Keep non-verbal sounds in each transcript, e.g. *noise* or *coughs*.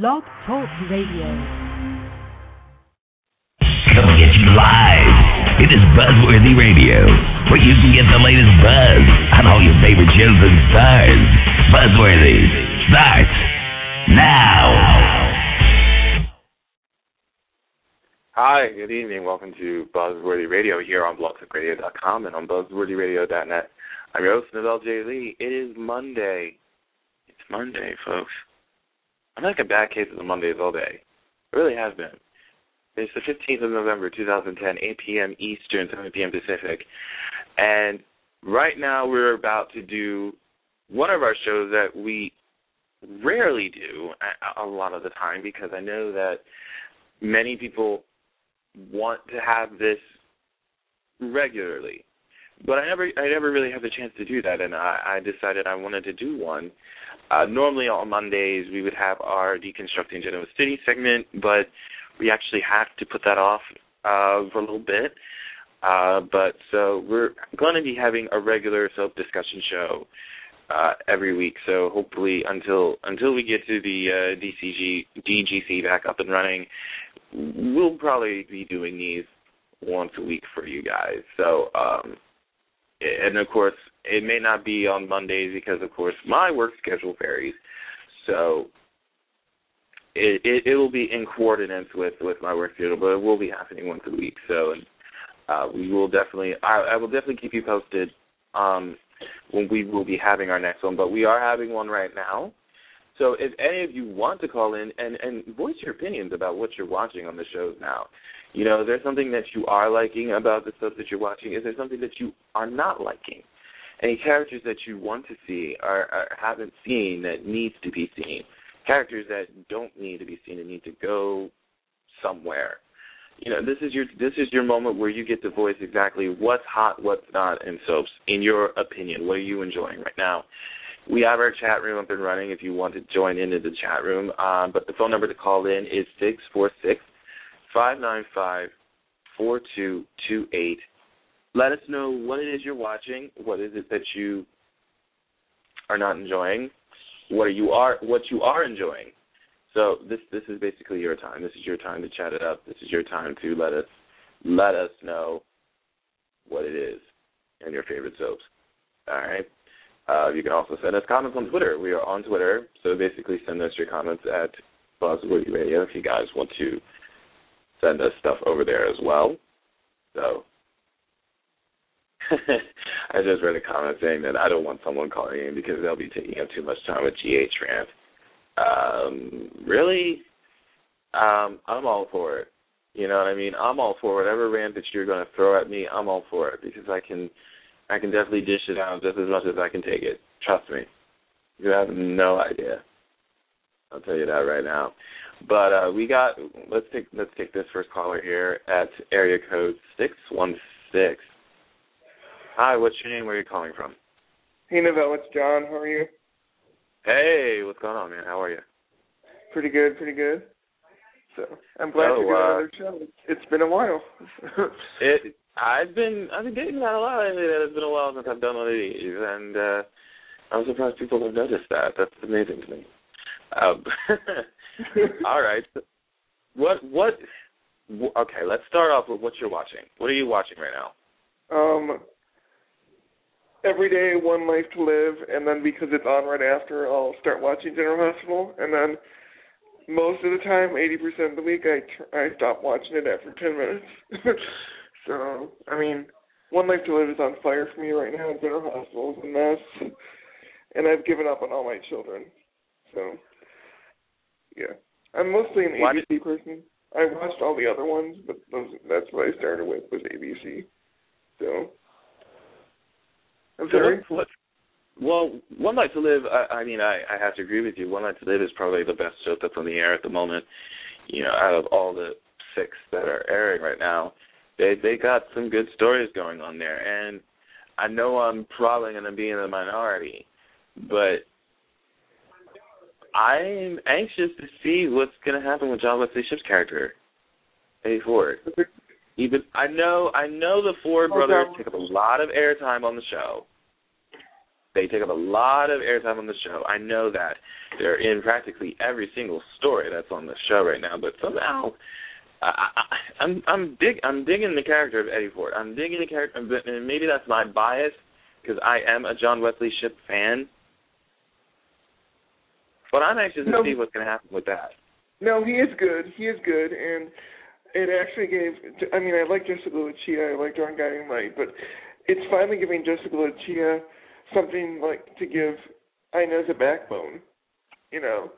Blog Talk Radio. Coming at you live. It is Buzzworthy Radio, where you can get the latest buzz on all your favorite shows and stars. Buzzworthy starts now. Hi, good evening. Welcome to Buzzworthy Radio here on blogtalkradio.com and on buzzworthyradio.net. I'm your host, Novell J. Lee. It is Monday. It's Monday, folks. I'm like a bad case of the Mondays all day. It really has been. It's the 15th of November, 2010, 8 p.m. Eastern, 7 p.m. Pacific. And right now we're about to do one of our shows that we rarely do a, lot of the time because I know that many people want to have this regularly. But I never I never really had the chance to do that and I, I decided I wanted to do one. Uh, normally on Mondays we would have our deconstructing Genoa City segment, but we actually have to put that off uh, for a little bit. Uh, but so we're going to be having a regular soap discussion show uh, every week. So hopefully until until we get to the uh, DCG DGC back up and running, we'll probably be doing these once a week for you guys. So um, and of course it may not be on Mondays because of course my work schedule varies. So it, it it will be in coordinates with with my work schedule, but it will be happening once a week. So, and uh, we will definitely I, I will definitely keep you posted um, when we will be having our next one. But we are having one right now. So if any of you want to call in and and voice your opinions about what you're watching on the shows now, you know, is there something that you are liking about the stuff that you're watching? Is there something that you are not liking? Any characters that you want to see or, or haven't seen that needs to be seen? characters that don't need to be seen and need to go somewhere. You know, this is your this is your moment where you get to voice exactly what's hot, what's not in soaps, in your opinion. What are you enjoying right now? We have our chat room up and running if you want to join into the chat room. Um, but the phone number to call in is six four six five nine five four two two eight. Let us know what it is you're watching. What is it that you are not enjoying? what you are what you are enjoying. So this this is basically your time. This is your time to chat it up. This is your time to let us let us know what it is and your favorite soaps. All right. Uh, you can also send us comments on Twitter. We are on Twitter, so basically send us your comments at Buzzworthy Radio if you guys want to send us stuff over there as well. So I just read a comment saying that I don't want someone calling in because they'll be taking up too much time with GH rant. Um, really? Um, I'm all for it. You know what I mean? I'm all for whatever rant that you're going to throw at me. I'm all for it because I can, I can definitely dish it out just as much as I can take it. Trust me. You have no idea. I'll tell you that right now. But uh, we got let's take let's take this first caller here at area code six one six. Hi, what's your name? Where are you calling from? Hey, Novell, it's John. How are you? Hey, what's going on, man? How are you? Pretty good, pretty good. So I'm glad So, to do uh, another show. It's been a while. *laughs* It. I've been I've been getting that a lot lately. That it's been a while since I've done one of these, and uh I'm surprised people have noticed that. That's amazing to me. Um, *laughs* all right. What what? Okay, let's start off with what you're watching. What are you watching right now? um, every day, one life to live, and then because it's on right after, I'll start watching General Hospital, and then most of the time, 80% of the week, I tr- I stop watching it after 10 minutes. *laughs* so, I mean, One Life to Live is on fire for me right now. General Hospital is a mess, and I've given up on all my children. So, yeah, I'm mostly an ABC person. I watched all the other ones, but those, that's what I started with was ABC. So, I'm So sorry. what, what, well, One Life to Live. I, I mean, I, I have to agree with you. One Life to Live is probably the best show that's on the air at the moment. You know, out of all the six that are airing right now, they they got some good stories going on there. And I know I'm probably going to be in the minority, but I'm anxious to see what's going to happen with John Wesley Shipp's character, Eddie Ford. Even I know I know the Ford brothers take up a lot of airtime on the show. They take up a lot of airtime on the show. I know that they're in practically every single story that's on the show right now, but somehow I, I, I'm I'm dig I'm digging the character of Eddie Ford. I'm digging the character, and maybe that's my bias because I am a John Wesley Shipp fan. But I'm anxious No. to see what's going to happen with that. No, he is good. He is good, and it actually gave. I mean, I like Jessica Lucia. I like John Guiding Light, but it's finally giving Jessica Lucia something like to give Inez a backbone. You know,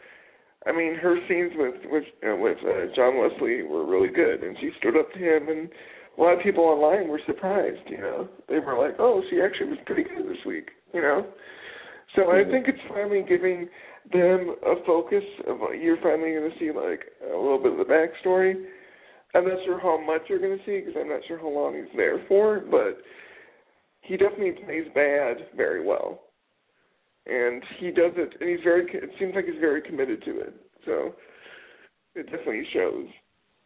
I mean, her scenes with with uh, with uh, John Wesley were really good, and she stood up to him, and a lot of people online were surprised. You know, they were like, "Oh, she actually was pretty good this week." You know, so I think it's finally giving them a focus of you're finally going to see like a little bit of the backstory. I'm not sure how much you're going to see because I'm not sure how long he's there for, but he definitely plays bad very well, and he does it, and he's very. It seems like he's very committed to it, so it definitely shows.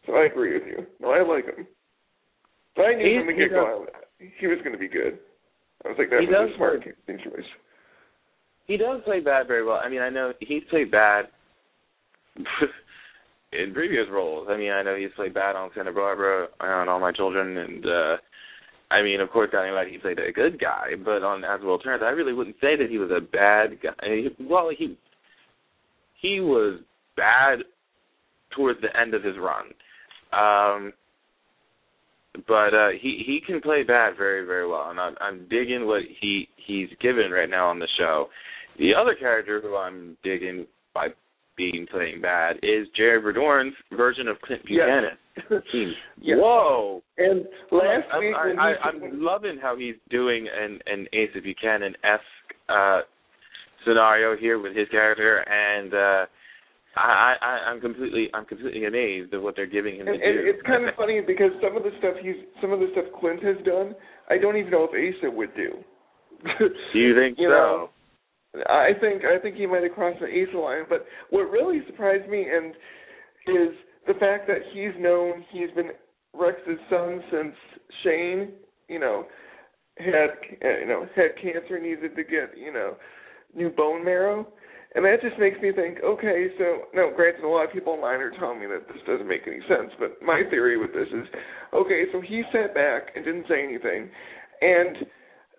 So I agree with you. No, I like him. But I knew He- from the get go he was going to be good. I was like, that He was a smart casting choice. He does play bad very well. I mean, I know he's played bad *laughs* in previous roles. I mean, I know he's played bad on Santa Barbara and on All My Children, and uh I mean, of course, Guiding Light, he played a good guy. But on As World Turns, I really wouldn't say that he was a bad guy. Well, he he was bad towards the end of his run. Um but uh he he can play bad very very well and I'm I'm digging what he he's given right now on the show. The other character who I'm digging by being playing bad is Jerry Verdorn's version of Clint Buchanan. *laughs* He- Yes. Whoa! And last week I, when I, he I'm loving how he's doing an an Asa Buchanan esque uh, scenario here with his character, and uh, I, I I'm completely I'm completely amazed at what they're giving him and, and it's kind of funny because some of the stuff he's some of the stuff Clint has done, I don't even know if Asa would do. Do you think *laughs* you so? know, I think I think he might have crossed the Asa line. But what really surprised me and is the fact that he's known he's been Rex's son since Shane, you know, had you know had cancer, needed to get you know new bone marrow, and that just makes me think. Okay, so no, granted, a lot of people online are telling me that this doesn't make any sense, but my theory with this is, okay, so he sat back and didn't say anything, and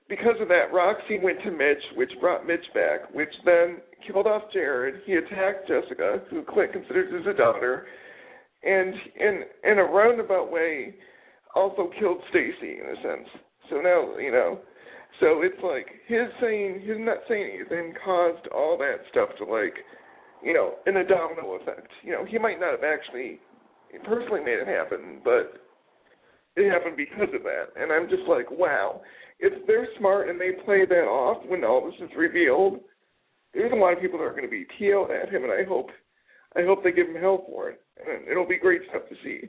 because of that, Roxy went to Mitch, which brought Mitch back, which then killed off Jared. He attacked Jessica, who Clint considers a daughter, and in in a roundabout way, also killed Stacy in a sense. So now you know, so it's like his saying his not saying anything caused all that stuff to like, you know, in a domino effect. You know, he might not have actually personally made it happen, but it happened because of that. And I'm just like, wow, if they're smart and they play that off when all this is revealed, there's a lot of people that are going to be TO'd at him, and I hope, I hope they give him hell for it, and it'll be great stuff to see.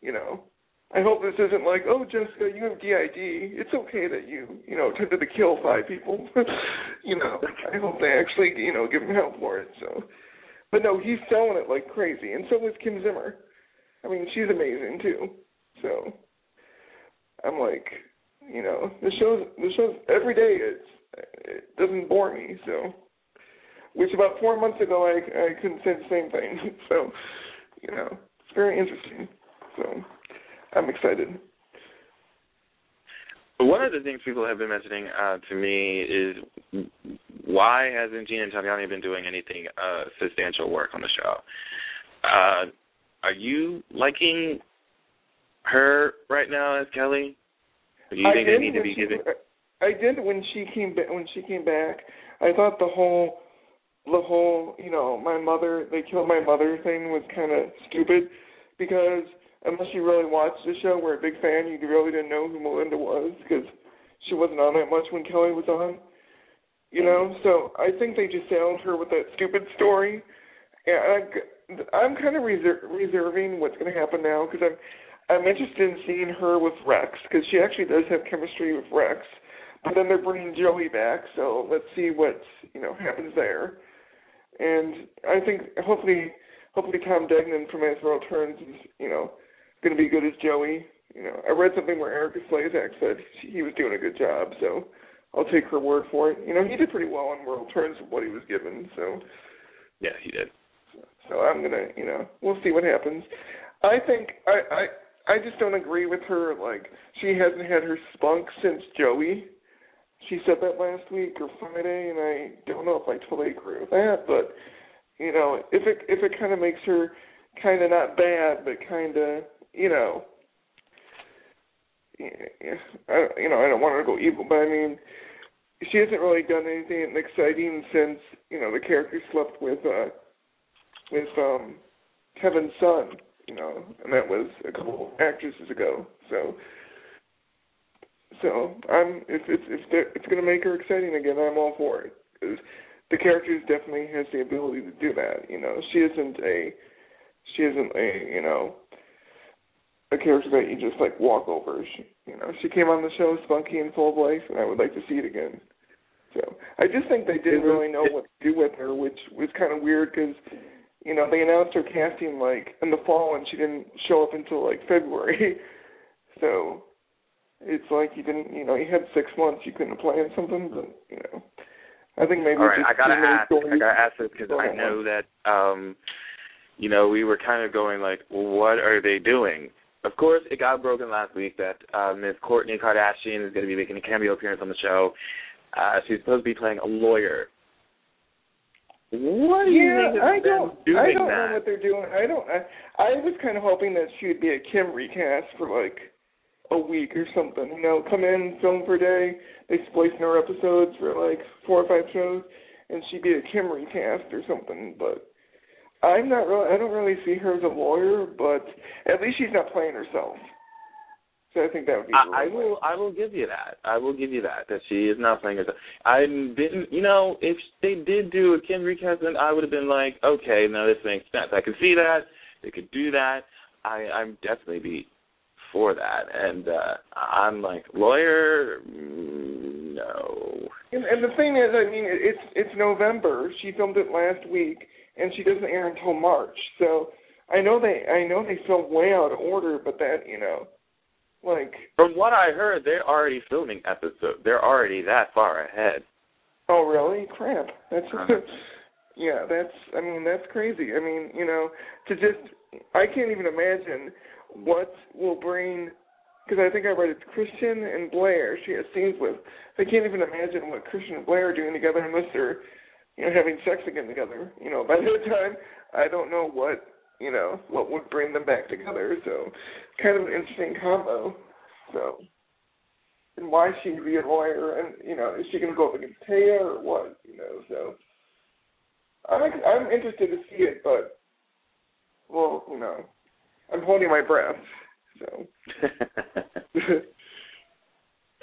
You know, I hope this isn't like, oh, Jessica, you have DID. It's okay that you, you know, attempted to kill five people. *laughs* you know, I hope they actually, you know, give him hell for it. So, but no, he's selling it like crazy, and so is Kim Zimmer. I mean, she's amazing too. So, I'm like, you know, the shows, the shows every day. It's it doesn't bore me. So, which about four months ago I I couldn't say the same thing. *laughs* So, you know, it's very interesting. So, I'm excited. One of the things people have been mentioning uh, to me is why hasn't Gina Tognoni been doing anything uh, substantial work on the show? Uh, are you liking her right now as Kelly? Do you I think did they need to when be she- giving? I did when she came back. When she came back, I thought the whole, the whole, you know, my mother, they killed my mother thing was kind of stupid, because unless you really watched the show, were a big fan, you really didn't know who Melinda was because she wasn't on that much when Kelly was on. You know, so I think they just sailed her with that stupid story. And I'm, I'm kind of reser- reserving what's going to happen now because I'm I'm interested in seeing her with Rex because she actually does have chemistry with Rex. But then they're bringing Joey back, so let's see what you know happens there. And I think hopefully, hopefully Tom Degnan from As the World Turns is you know going to be good as Joey. You know, I read something where Erika Slezak said he was doing a good job, so I'll take her word for it. You know, he did pretty well in World Turns of what he was given, so Yeah, he did. so I'm gonna, you know, we'll see what happens. I think I I just don't agree with her. Like she hasn't had her spunk since Joey. She said that last week or Friday, and I don't know if I totally agree with that. But you know, if it if it kind of makes her kind of not bad, but kind of you know, I, you know, I don't want her to go evil, but I mean, she hasn't really done anything exciting since you know the character slept with uh with um Kevin's son, you know, and that was a couple actresses ago. So, so I'm if it's if it's going to make her exciting again, I'm all for it because the character definitely has the ability to do that. You know, she isn't a she isn't a you know a character that you just like walk over. She, you know, she came on the show spunky and full of life, and I would like to see it again. So I just think they didn't mm-hmm. really know what to do with her, which was kind of weird because you know they announced her casting like in the fall, and she didn't show up until like February. *laughs* so it's like you didn't, you know, you had six months, you couldn't plan something, but you know, I think maybe. All right, I gotta ask. I gotta ask this because I know that um, you know, we were kind of going like, what are they doing? Of course, it got broken last week that uh, Miss Kourtney Kardashian is going to be making a cameo appearance on the show. Uh, she's supposed to be playing a lawyer. What do you yeah, I don't. doing I don't that? know what they're doing. I don't. I, I was kind of hoping that she would be a Kim recast for like a week or something. You know, come in, film for a day. They splice in her episodes for like four or five shows, and she'd be a Kim recast or something. But I'm not really. I don't really see her as a lawyer, but at least she's not playing herself. So I think that would be. I, I will. I will give you that. I will give you that. That she is not playing herself. I didn't. You know, if they did do a Kim recast, then I would have been like, okay, now this makes sense. I can see that. They could do that. I, I'm definitely be for that. And uh I'm like, lawyer, mm, no. And, and the thing is, I mean, it's it's November. She filmed it last week, and she doesn't air until March. So I know they I know they filmed way out of order, but that you know, like From what I heard, they're already filming episodes. They're already that far ahead. oh really? Crap. That's *laughs* yeah. That's I mean that's crazy. I mean you know to just I can't even imagine what will bring. Because I think I read it's Christian and Blair. She has scenes with. I can't even imagine what Christian and Blair are doing together unless they're, you know, having sex again together. You know, by the *laughs* time I don't know what you know what would bring them back together. So, kind of an interesting combo. So, and why she be a lawyer, and you know, is she going to go up against Téa or what? You know, so I'm I'm interested to see it, but well, you know, I'm holding my breath. So. It's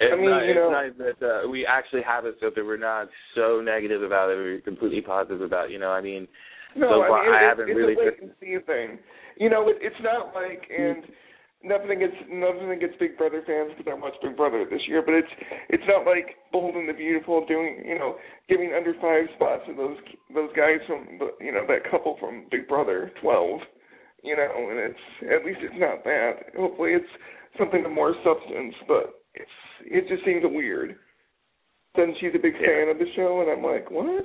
*laughs* I mean, nice, you know- it's nice that uh, we actually have it so that we're not so negative about it. We're completely positive about. You know, I mean, No, So I mean, it, I haven't it's really a wait and see thing. You know, it, it's not like and nothing against nothing against Big Brother fans because I watched Big Brother this year, but it's it's not like Bold and the Beautiful doing you know giving under five spots to those those guys from the you know that couple from Big Brother twelve. You know, and it's at least it's not that. Hopefully, it's something of more substance, but it's it just seems weird. Then she's a big Yeah. fan of the show, and I'm like, what?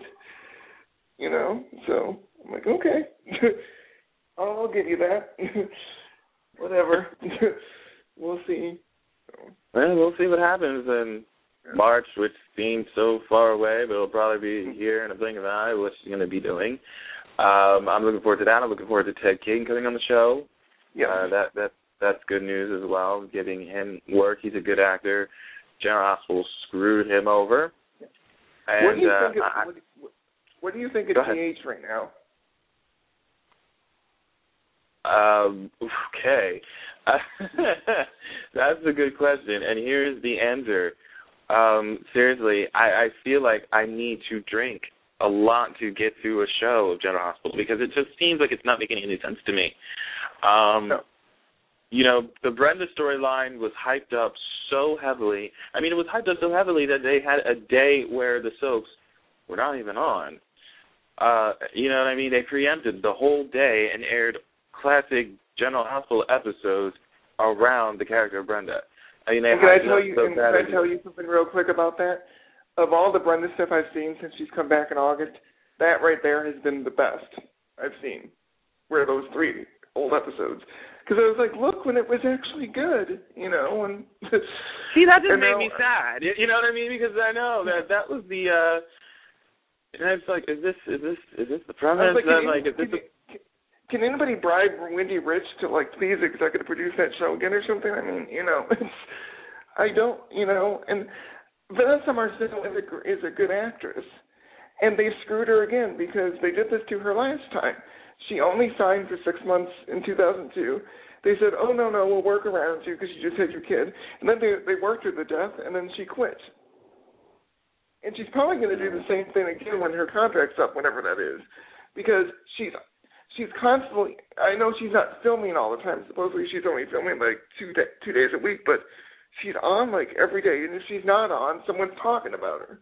You know, so I'm like, okay, *laughs* I'll give you that. *laughs* Whatever. *laughs* we'll see. well, we'll see what happens in March, which seems so far away, but it'll probably be here in a blink of an eye. What she's going to be doing. Um, I'm looking forward to that. I'm looking forward to Ted King coming on the show. Yeah. Uh, that that that's good news as well. Getting him work. He's a good actor. General Hospital screwed him over. And what do you uh, think? Of, I- what, what do you think of. TH right now? Um, okay. *laughs* That's a good question. And here's the answer. Um, seriously, I, I feel like I need to drink a lot to get through a show of General Hospital because it just seems like it's not making any sense to me. Um, No. You know, the Brenda storyline was hyped up so heavily. I mean, it was hyped up so heavily that they had a day where the soaps were not even on. Uh, you know what I mean? They preempted the whole day and aired classic General Hospital episodes around the character of Brenda. I mean, can I tell you? so and can I tell you something real quick about that? of all the Brenda stuff I've seen since she's come back in August, that right there has been the best I've seen. Were those three old episodes? Because I was like, look, when it was actually good, you know. And *laughs* see, that just and made now- me sad. You know what I mean? Because I know that that was the. uh and I was like, is this is this is this the I was like, that, can, like, is this can, anybody bribe Wendy Riche to like please executive produce that show again or something? I mean, you know, *laughs* it's, I don't, you know, and Vanessa Marcil is a is a good actress, and they screwed her again because they did this to her last time. She only signed for six months in 2002. They said, "Oh no, no, we'll work around you because you just had your kid," and then they they worked her to death, and then she quit. And she's probably going to do the same thing again when her contract's up, whenever that is, because she's she's constantly. I know she's not filming all the time. Supposedly she's only filming like two da- two days a week, but she's on like every day. And if she's not on, someone's talking about her.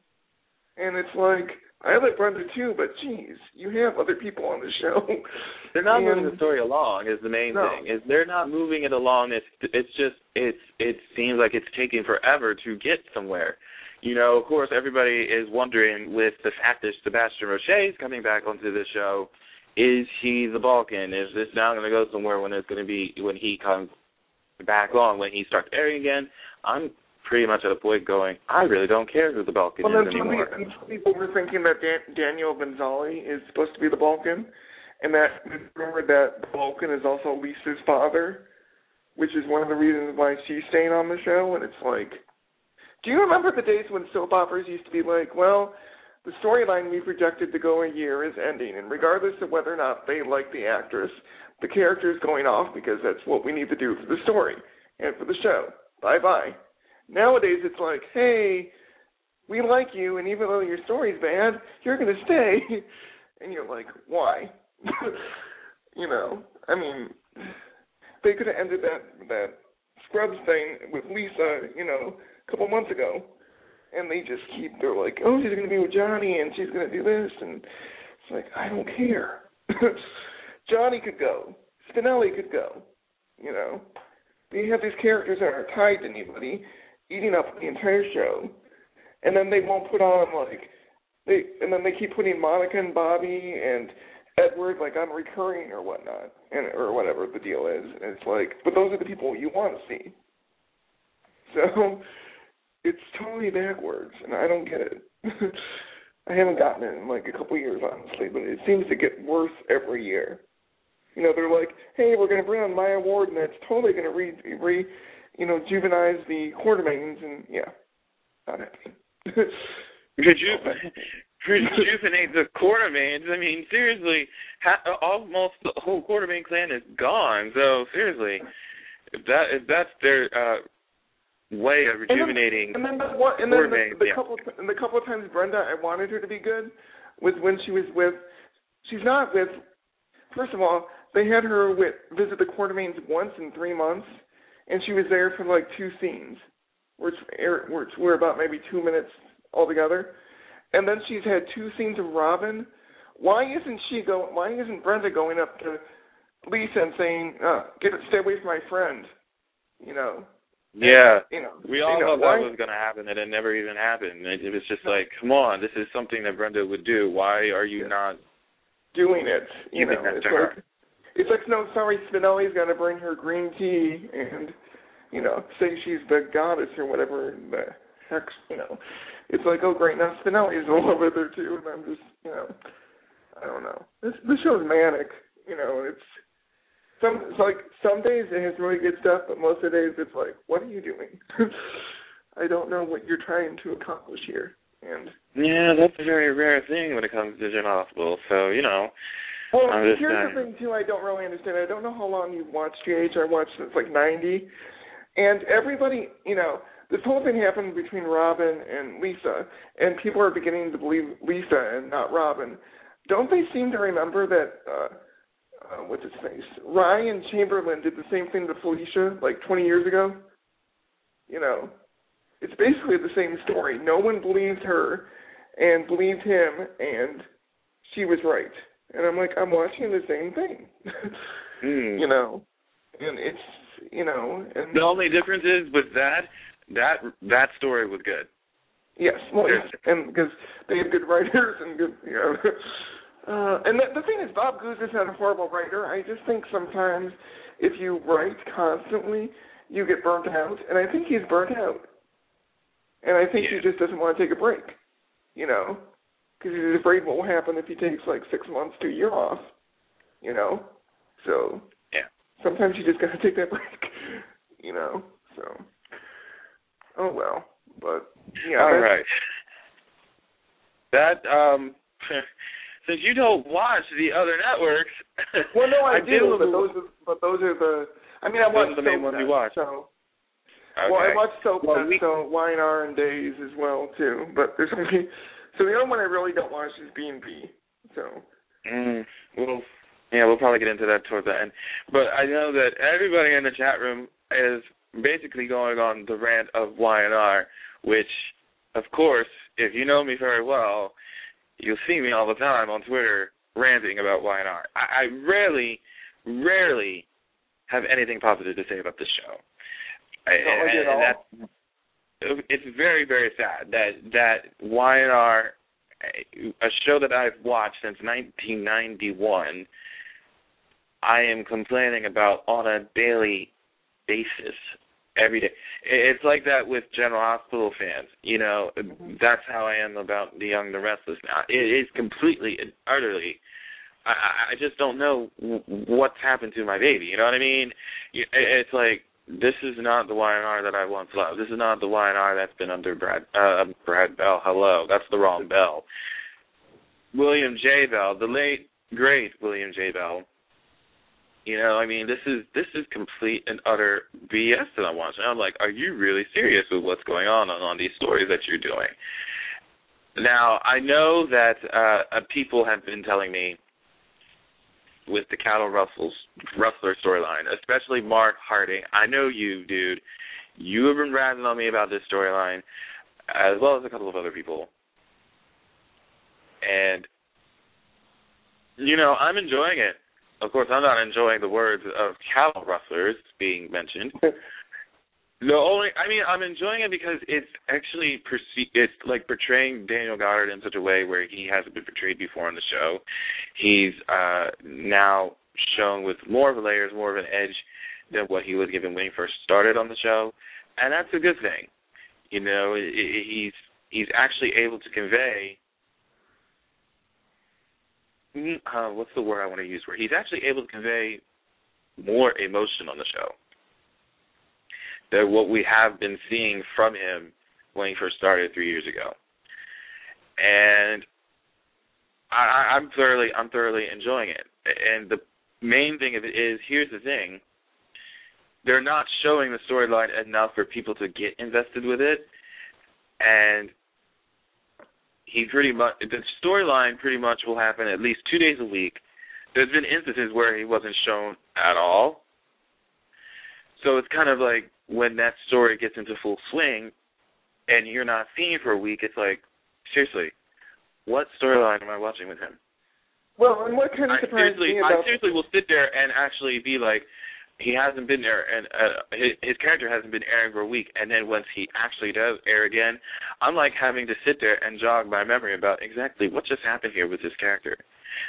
And it's like I like Brenda too, but geez, you have other people on the show. *laughs* They're not moving the story along. Is the main No. thing. Is they're not moving it along. It's it's just it's it seems like it's taking forever to get somewhere. You know, of course, everybody is wondering with the fact that Sebastian Roche is coming back onto the show. Is he the Balkan? Is this now going to go somewhere when it's going to be when he comes back on when he starts airing again? I'm pretty much at a point going. I really don't care who the Balkan Well, is anymore. people, some people were thinking that Dan- Daniel Benzali is supposed to be the Balkan, and that remember that the Balkan is also Lisa's father, which is one of the reasons why she's staying on the show. And it's like, do you remember the days when soap operas used to be like, well, the storyline we projected to go a year is ending, and regardless of whether or not they like the actress, the character is going off because that's what we need to do for the story and for the show. Bye bye. Nowadays, it's like, hey, we like you, and even though your story's bad, you're going to stay. *laughs* And you're like, why? *laughs* you know, I mean, they could have ended that that Scrubs thing with Lisa, you know, a couple months ago, and they just keep. They're like, oh, she's to be with Johnny, and she's to do this, and it's like, I don't care. *laughs* Johnny could go. Spinelli could go. You know, they have these characters that aren't tied to anybody, eating up the entire show, and then they won't put on like they, and then they keep putting Monica and Bobby and Edward like on recurring or whatnot, and or whatever the deal is. And it's like, but those are the people you want to see. So it's totally backwards, and I don't get it. *laughs* I haven't gotten it in like a couple years, honestly, but it seems to get worse every year. You know, they're like, "Hey, we're going to bring on Maya Ward, and that's totally going to re, re, you know, juvenize the Quartermaines," and yeah, not happening. *laughs* Reju- *laughs* rejuvenate the Quartermaines. I mean, seriously, ha- almost the whole Quartermaine clan is gone. So seriously, if that if that's their uh way of rejuvenating, And then, and then the one, and then the, the yeah. couple, and the couple of times Brenda, I wanted her to be good, was when she was with. She's not with. First of all, they had her with visit the Quartermaines once in three months, and she was there for like two scenes, which which were about maybe two minutes altogether. And then she's had two scenes of Robin. Why isn't she go? Why isn't Brenda going up to Lisa and saying, uh, "Get stay away from my friend," you know? Yeah. You know, We all you know, thought why- that was going to happen, and it never even happened. It, it was just like, come on, this is something that Brenda would do. Why are you Yeah. not? doing it. You know, it's like her. it's like no, sorry, Spinelli's gonna bring her green tea and you know say she's the goddess or whatever the heck. You know, it's like oh great, now Spinelli's all over there too, and I'm just you know, I don't know. This this show's manic. You know, it's some like some days it has really good stuff, but most of the days it's like, what are you doing? *laughs* I don't know what you're trying to accomplish here. And Yeah, that's a very rare thing when it comes to General Hospital. So you know, Well, I'm just here's the thing too. I don't really understand. I don't know how long you've watched GH. I watched since like '90, and everybody, you know, this whole thing happened between Robin and Lisa, and people are beginning to believe Lisa and not Robin. Don't they seem to remember that? uh uh, what's his face? Ryan Chamberlain did the same thing to Felicia like 20 years ago. You know, it's basically the same story. No one believed her and believed him, and she was right. And I'm like, I'm watching the same thing. *laughs* Hmm. you know, and it's you know, and The only difference is with that, that that story was good. Yes, well, yes, and because they had good writers and good, you know. *laughs* Uh, and the, the thing is, Bob Guza is not a horrible writer. I just think sometimes if you write constantly, you get burnt out, and I think he's burnt out. And I think yeah. he just doesn't want to take a break, you know, because he's afraid what will happen if he takes like six months to a year off, you know. So yeah, sometimes you just got to take that *laughs* break, you know. So oh well, but yeah. All right. That um. *laughs* since you don't watch the other networks. *laughs* Well, no, I, I do, do. but those are but those are the. I mean, I Those watch the main ones you watch. So, okay. well, I watch Soap Well, we- so YNR and Days as well too. But there's only so the only one I really don't watch is B and B. So Mm, well, yeah, we'll probably get into that towards the end. But I know that everybody in the chat room is basically going on the rant of YNR, which, of course, if you know me very well, you'll see me all the time on Twitter ranting about YNR. I, I rarely, rarely have anything positive to say about this show. I- Not and, and it's very very sad that that YNR a show that I've watched since 1991 I am complaining about on a daily basis every day. It's like that with General Hospital fans. You know, that's how I am about The Young, the Restless now. It is completely and utterly. I, I just don't know what's happened to my baby. You know what I mean? It- It's like this is not the YNR that I once loved. This is not the YNR that's been under Brad uh, Brad Bell. Hello, that's the wrong Bell. William J. Bell, the late great William J. Bell. You know, I mean, this is this is complete and utter BS that I'm watching. I'm like, are you really serious with what's going on on, on these stories that you're doing? Now, I know that uh, uh, people have been telling me with the cattle Russells Rustler storyline, especially Mark Harding. I know you, dude. You have been rattling on me about this storyline, as well as a couple of other people. And you know, I'm enjoying it. Of course, I'm not enjoying the words of cattle rustlers being mentioned. *laughs* The only, I mean, I'm enjoying it because it's actually perce- it's like portraying Daniel Goddard in such a way where he hasn't been portrayed before on the show. He's uh now shown with more of a layers, more of an edge than what he was given when he first started on the show, and that's a good thing. You know, i i he's he's actually able to convey. Mm, Uh, what's the word I want to use? Where he's actually able to convey more emotion on the show than what we have been seeing from him when he first started three years ago. And I- I'm thoroughly I'm thoroughly enjoying it. And the main thing of it is here's the thing. They're not showing the storyline enough for people to get invested with it. And he pretty much the storyline pretty much will happen at least two days a week. There's been instances where he wasn't shown at all. So it's kind of like when that story gets into full swing and you're not seeing for a week, it's like, seriously, what storyline am I watching with him? well, and what kind of I surprised seriously, me I seriously will sit there and actually be like, he hasn't been there, and uh, his, his character hasn't been airing for a week, and then once he actually does air again, I'm like having to sit there and jog my memory about exactly what just happened here with this character.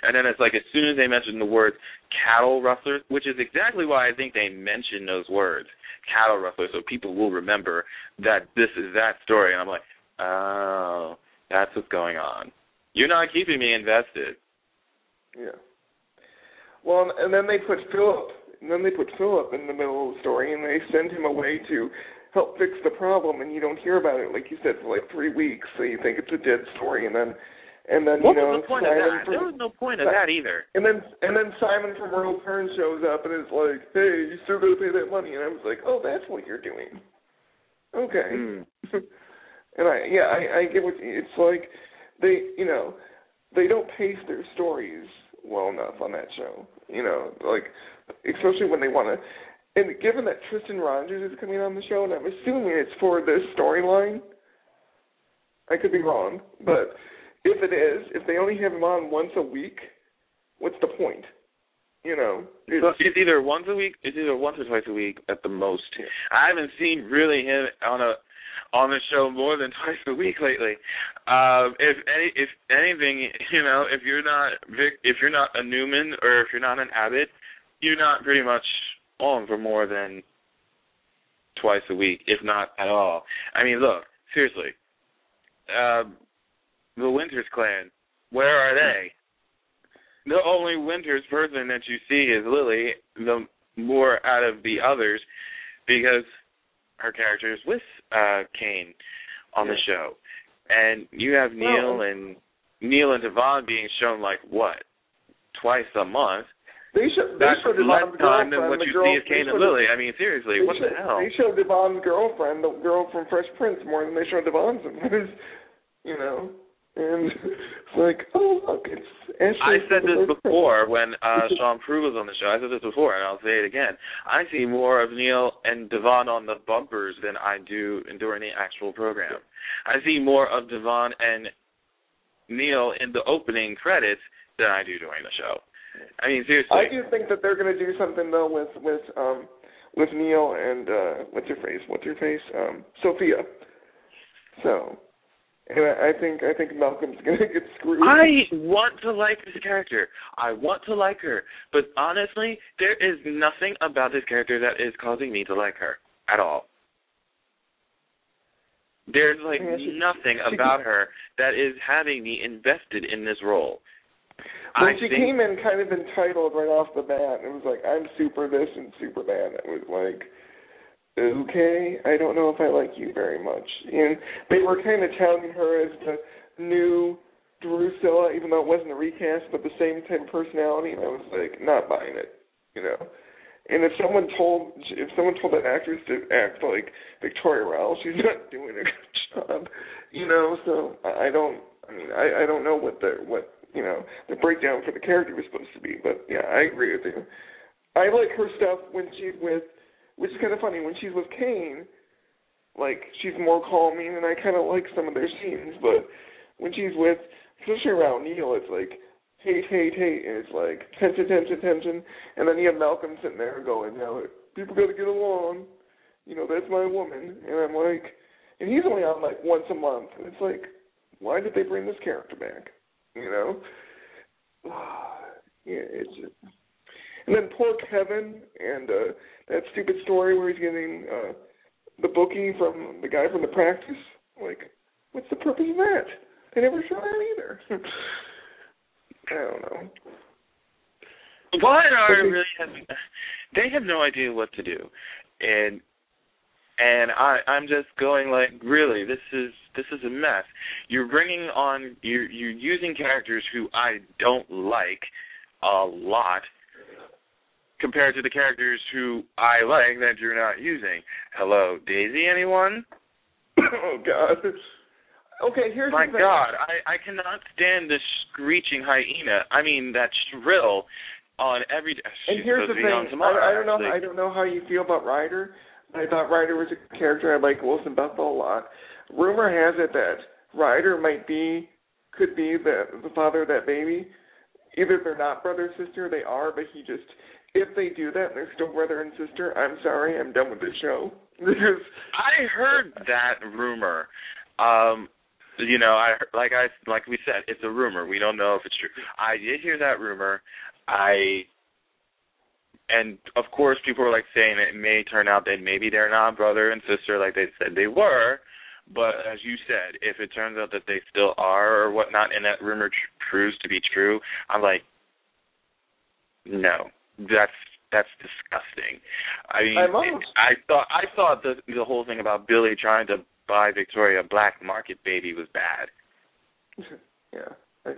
And then it's like as soon as they mention the word cattle rustlers, which is exactly why I think they mention those words, cattle rustlers, so people will remember that this is that story. And I'm like, oh, that's what's going on. You're not keeping me invested. Yeah. Well, and then they put Philip, and then they put Philip in the middle of the story, and they send him away to help fix the problem, and you don't hear about it, like you said, for like three weeks. So you think it's a dead story, and then, and then What you know, was the point of that? from, There was no point of that either. and then and then Simon from Earl Turn shows up and is like, "Hey, you still got to pay that money," and I was like, "Oh, that's what you're doing." Okay. Mm. *laughs* and I yeah, I I get what it's like. They you know they don't pace their stories well enough on that show. You know, like especially when they want to. And given that Tristan Rogers is coming on the show, and I'm assuming it's for this storyline, I could be wrong, but if it is, if they only have him on once a week, what's the point? You know, it's, it's either once a week. It's either once or twice a week at the most. I haven't seen really him on a on the show more than *laughs* twice a week lately. Um, if any, if anything, you know, if you're not Vic, if you're not a Newman or if you're not an Abbott, you're not pretty much on for more than twice a week, if not at all. I mean, look, seriously, um, the Winters clan, where are they? The only Winters person that you see is Lily, the more out of the others, because her character is with uh Kane on the show. And you have Neil well, and Neil and Devon being shown like what? Twice a month. They show they That's show less Devon's time than what the you girl, see of Kane and Lily. I mean, seriously, what the hell? They show Devon's girlfriend, the girl from Fresh Prince, more than they show Devon's. you know, and it's like, oh look, it's Ashley. I said this before when uh *laughs* Sean Prue was on the show. I said this before, and I'll say it again. I see more of Neil and Devon on the bumpers than I do during the actual program. I see more of Devon and Neil in the opening credits than I do during the show. I mean, seriously. I do think that they're going to do something though with with um with Neil and uh what's your face? What's your face? Um Sophia. So, and I, I think I think Malcolm's *laughs* going to get screwed. I want to like this character. I want to like her. But honestly, there is nothing about this character that is causing me to like her at all. There's like nothing about her that is having me invested in this role. When I she think came in kind of entitled right off the bat, it was like I'm super this and super that. It was like, okay, I don't know if I like you very much. And they were kind of touting her as the new Drusilla, even though it wasn't a recast, but the same type of personality. And I was like, not buying it, you know. And if someone told if someone told that actress to act like Victoria Rowell, she's not doing a good *laughs* job, you know. So I I don't. I mean, I I don't know what the what you know the breakdown for the character was supposed to be, but yeah, I agree with you. I like her stuff when she's with, which is kind of funny when she's with Kane. Like she's more calming, and I kind of like some of their scenes, but when she's with, especially around Neil, it's like hate, hate, hate, and it's like tension, tension, tension, and then you have Malcolm sitting there going, you know, people got to get along, you know, that's my woman, and I'm like, and he's only on like once a month. And it's like, why did they bring this character back? You know, *sighs* yeah, it's. And then poor Kevin and uh that stupid story where he's getting uh the bookie from the guy from the practice. Like, what's the purpose of that? They never show that either. *laughs* I don't know. Are Okay. really having? They have no idea what to do, and and I I'm just going like, really, this is this is a mess. You're bringing on you're you're using characters who I don't like a lot compared to the characters who I like that you're not using. Hello, Daisy, anyone? *coughs* oh God. Okay, here's My the thing. God, I I cannot stand this screeching hyena. I mean that shrill on every. And here's the to be on thing. tomorrow. I, I don't know. actually. I don't know how you feel about Ryder. I thought Ryder was a character. I like Wilson Bethel a lot. Rumor has it that Ryder might be, could be the the father of that baby. Either they're not brother and sister, they are, but he just. If they do that, they're still brother and sister. I'm sorry, I'm done with *laughs* this show. I heard that rumor. Um, you know, I like I like we said, it's a rumor. We don't know if it's true. I did hear that rumor. I and of course people were like saying it may turn out that maybe they're not brother and sister like they said they were. But as you said, if it turns out that they still are or whatnot, and that rumor tr- proves to be true, I'm like, no, that's that's disgusting. I mean, almost- I thought I thought the the whole thing about Billy trying to buy Victoria a black market baby was bad. *laughs* yeah.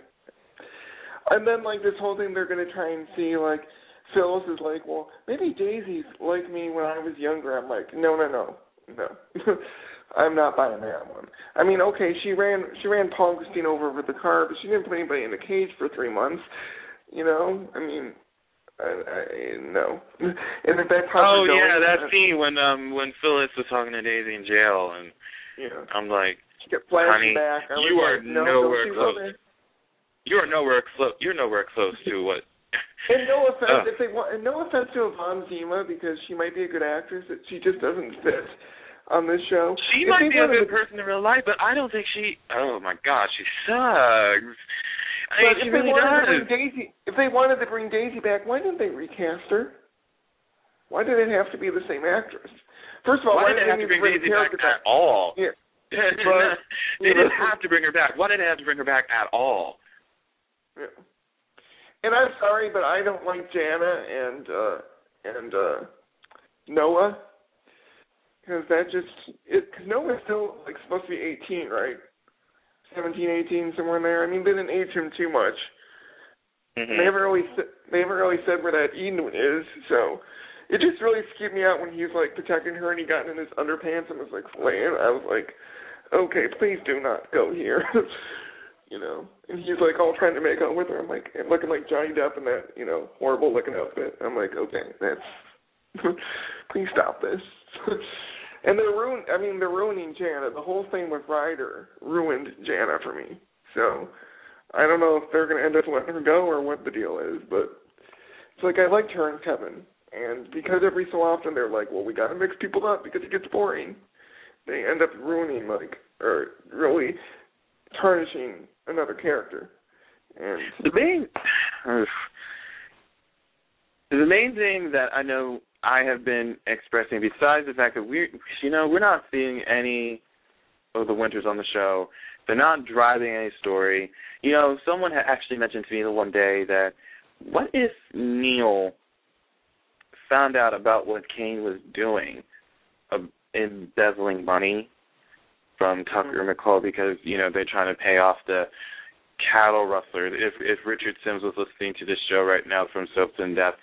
And then like this whole thing, they're gonna try and see like Phyllis is like, well, maybe Daisy's like me when I was younger. I'm like, no, no, no, no. *laughs* I'm not buying that one. I mean, okay, she ran she ran Paul and Christine over with the car, but she didn't put anybody in a cage for three months. You know, I mean, I, I no. *laughs* And if that's how Oh yeah, that scene when um when Phyllis was talking to Daisy in jail, and Yeah. I'm like, Honey, back. You are like, no, nowhere don't you close. go there. you're nowhere close. You're nowhere close to what And no offense, if they want, and no offense to Yvonne Zima because she might be a good actress, but she just doesn't fit on this show. She if might be a good person in real life, but I don't think she. Oh my God, she sucks. I mean, But if they really wanted to bring Daisy, if they wanted to bring Daisy back, why didn't they recast her? Why did it have to be the same actress? First of all, Why why, did they have to bring they Daisy the back at all? *laughs* Yeah. but, they didn't know. have to bring her back. Why did they have to bring her back at all? Yeah. And I'm sorry, but I don't like Jana and uh and uh Noah because that just it cause Noah's still like supposed to be 18, right? 17, 18, somewhere in there. I mean, they didn't age him too much. Mm-hmm. They haven't really they haven't really said where that Eden is, so it just really skeeved me out when he's like protecting her and he got in his underpants and was like slaying. I was like, okay, please do not go here. *laughs* you know, and he's like all trying to make out with her. I'm like looking like Johnny Depp in that you know horrible looking outfit. I'm like, okay, that's *laughs* please stop this. *laughs* and they're ruin. I mean, they're ruining Jana. The whole thing with Ryder ruined Jana for me. So I don't know if they're to end up letting her go or what the deal is, but it's like I liked her and Kevin, and because every so often they're like, well, we got to mix people up because it gets boring. They end up ruining like or really tarnishing another character. And The main, *sighs* the main thing that I know I have been expressing, besides the fact that we're, you know, we're not seeing any of the winters on the show. They're not driving any story. You know, someone had actually mentioned to me the one day that what if Neil found out about what Cane was doing, of embezzling money from Tucker McCall because you know they're trying to pay off the cattle rustler. If if Richard Simms was listening to this show right now from Soaps in Depth,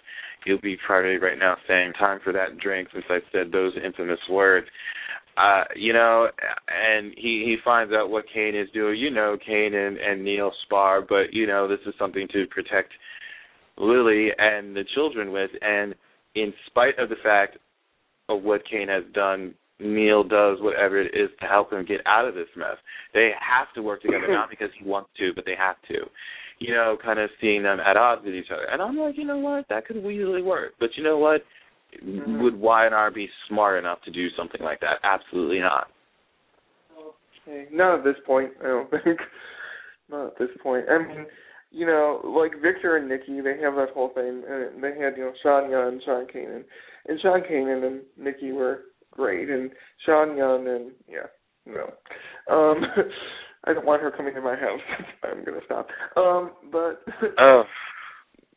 he'll be probably right now saying, "Time for that drink," since I said those infamous words. Uh, you know, and he he finds out what Cane is doing. You know, Cane and and Neil spar, but you know this is something to protect Lily and the children with. And in spite of the fact of what Cane has done, Neil does whatever it is to help him get out of this mess. They have to work together, *laughs* not because he wants to, but they have to. You know, kind of seeing them at odds with each other. And I'm like, you know what, that could easily work. But you know what? Mhm. Would Y&R be smart enough to do something like that? Absolutely not. Hey, not at this point, I don't *laughs* think. Not at this point. I mean, you know, like Victor and Nikki, they have that whole thing. And they had, you know, Sean Young and Sean Kanan. And Sean Kanan and Nikki were great. And Sean Young and, yeah, no. Um, *laughs* I don't want her coming to my house. *laughs* I'm going to stop. Um, but, Oh, *laughs*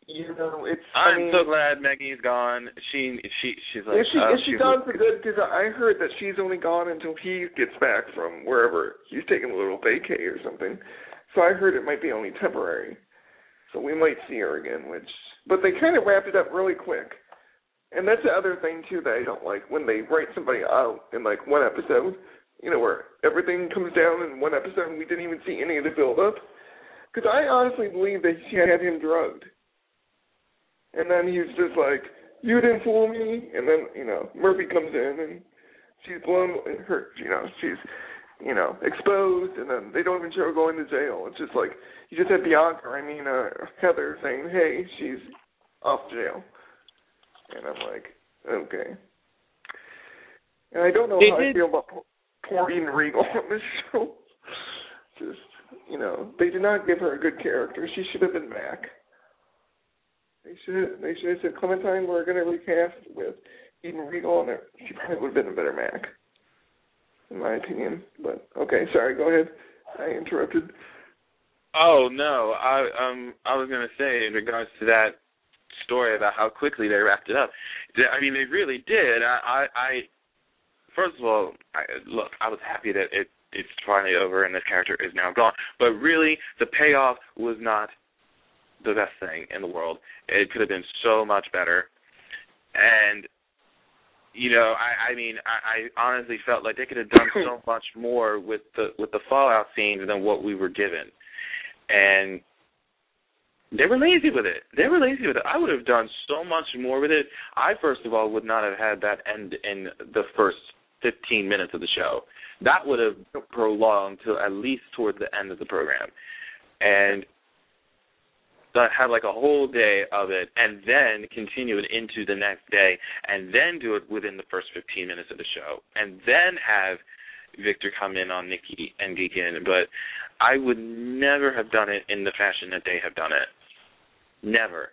you know, it's, I'm I mean, so glad Maggie's gone. She she she's like is she oh, is she she gone for good? Because I heard that she's only gone until he gets back from wherever he's taking a little vacay or something. So I heard it might be only temporary. So we might see her again. Which, but they kind of wrapped it up really quick. And that's the other thing too that I don't like when they write somebody out in like one episode. You know where everything comes down in one episode and we didn't even see any of the build up. Because I honestly believe that she had him drugged. And then he's just like, "You didn't fool me." And then you know Murphy comes in and she's blown her. You know she's you know exposed, and then they don't even show her going to jail. It's just like you just had Bianca. I mean uh, Heather saying, "Hey, she's off jail," and I'm like, okay. And I don't know They how I feel about poor- poor Riegel on this show. *laughs* Just you know, they did not give her a good character. She should have been back. They should they should have said Clementine we're gonna recast with Eden Riegel and she probably would have been a better Mac. In my opinion. But okay, sorry, go ahead. I interrupted. Oh no, I um I was gonna say in regards to that story about how quickly they wrapped it up. I mean, they really did. I I, I first of all, I, look, I was happy that it it's finally over and this character is now gone. But really, the payoff was not the best thing in the world. It could have been so much better. And you know, I I mean, I, I honestly felt like they could have done so *laughs* much more with the with the Fallout scenes than what we were given. And they were lazy with it. They were lazy with it. I would have done so much more with it. I first of all would not have had that end in the first 15 minutes of the show. That would have prolonged to at least towards the end of the program. And uh, have like a whole day of it, and then continue it into the next day, and then do it within the first 15 minutes of the show, and then have Victor come in on Nikki and in. But I would never have done it in the fashion that they have done it. Never.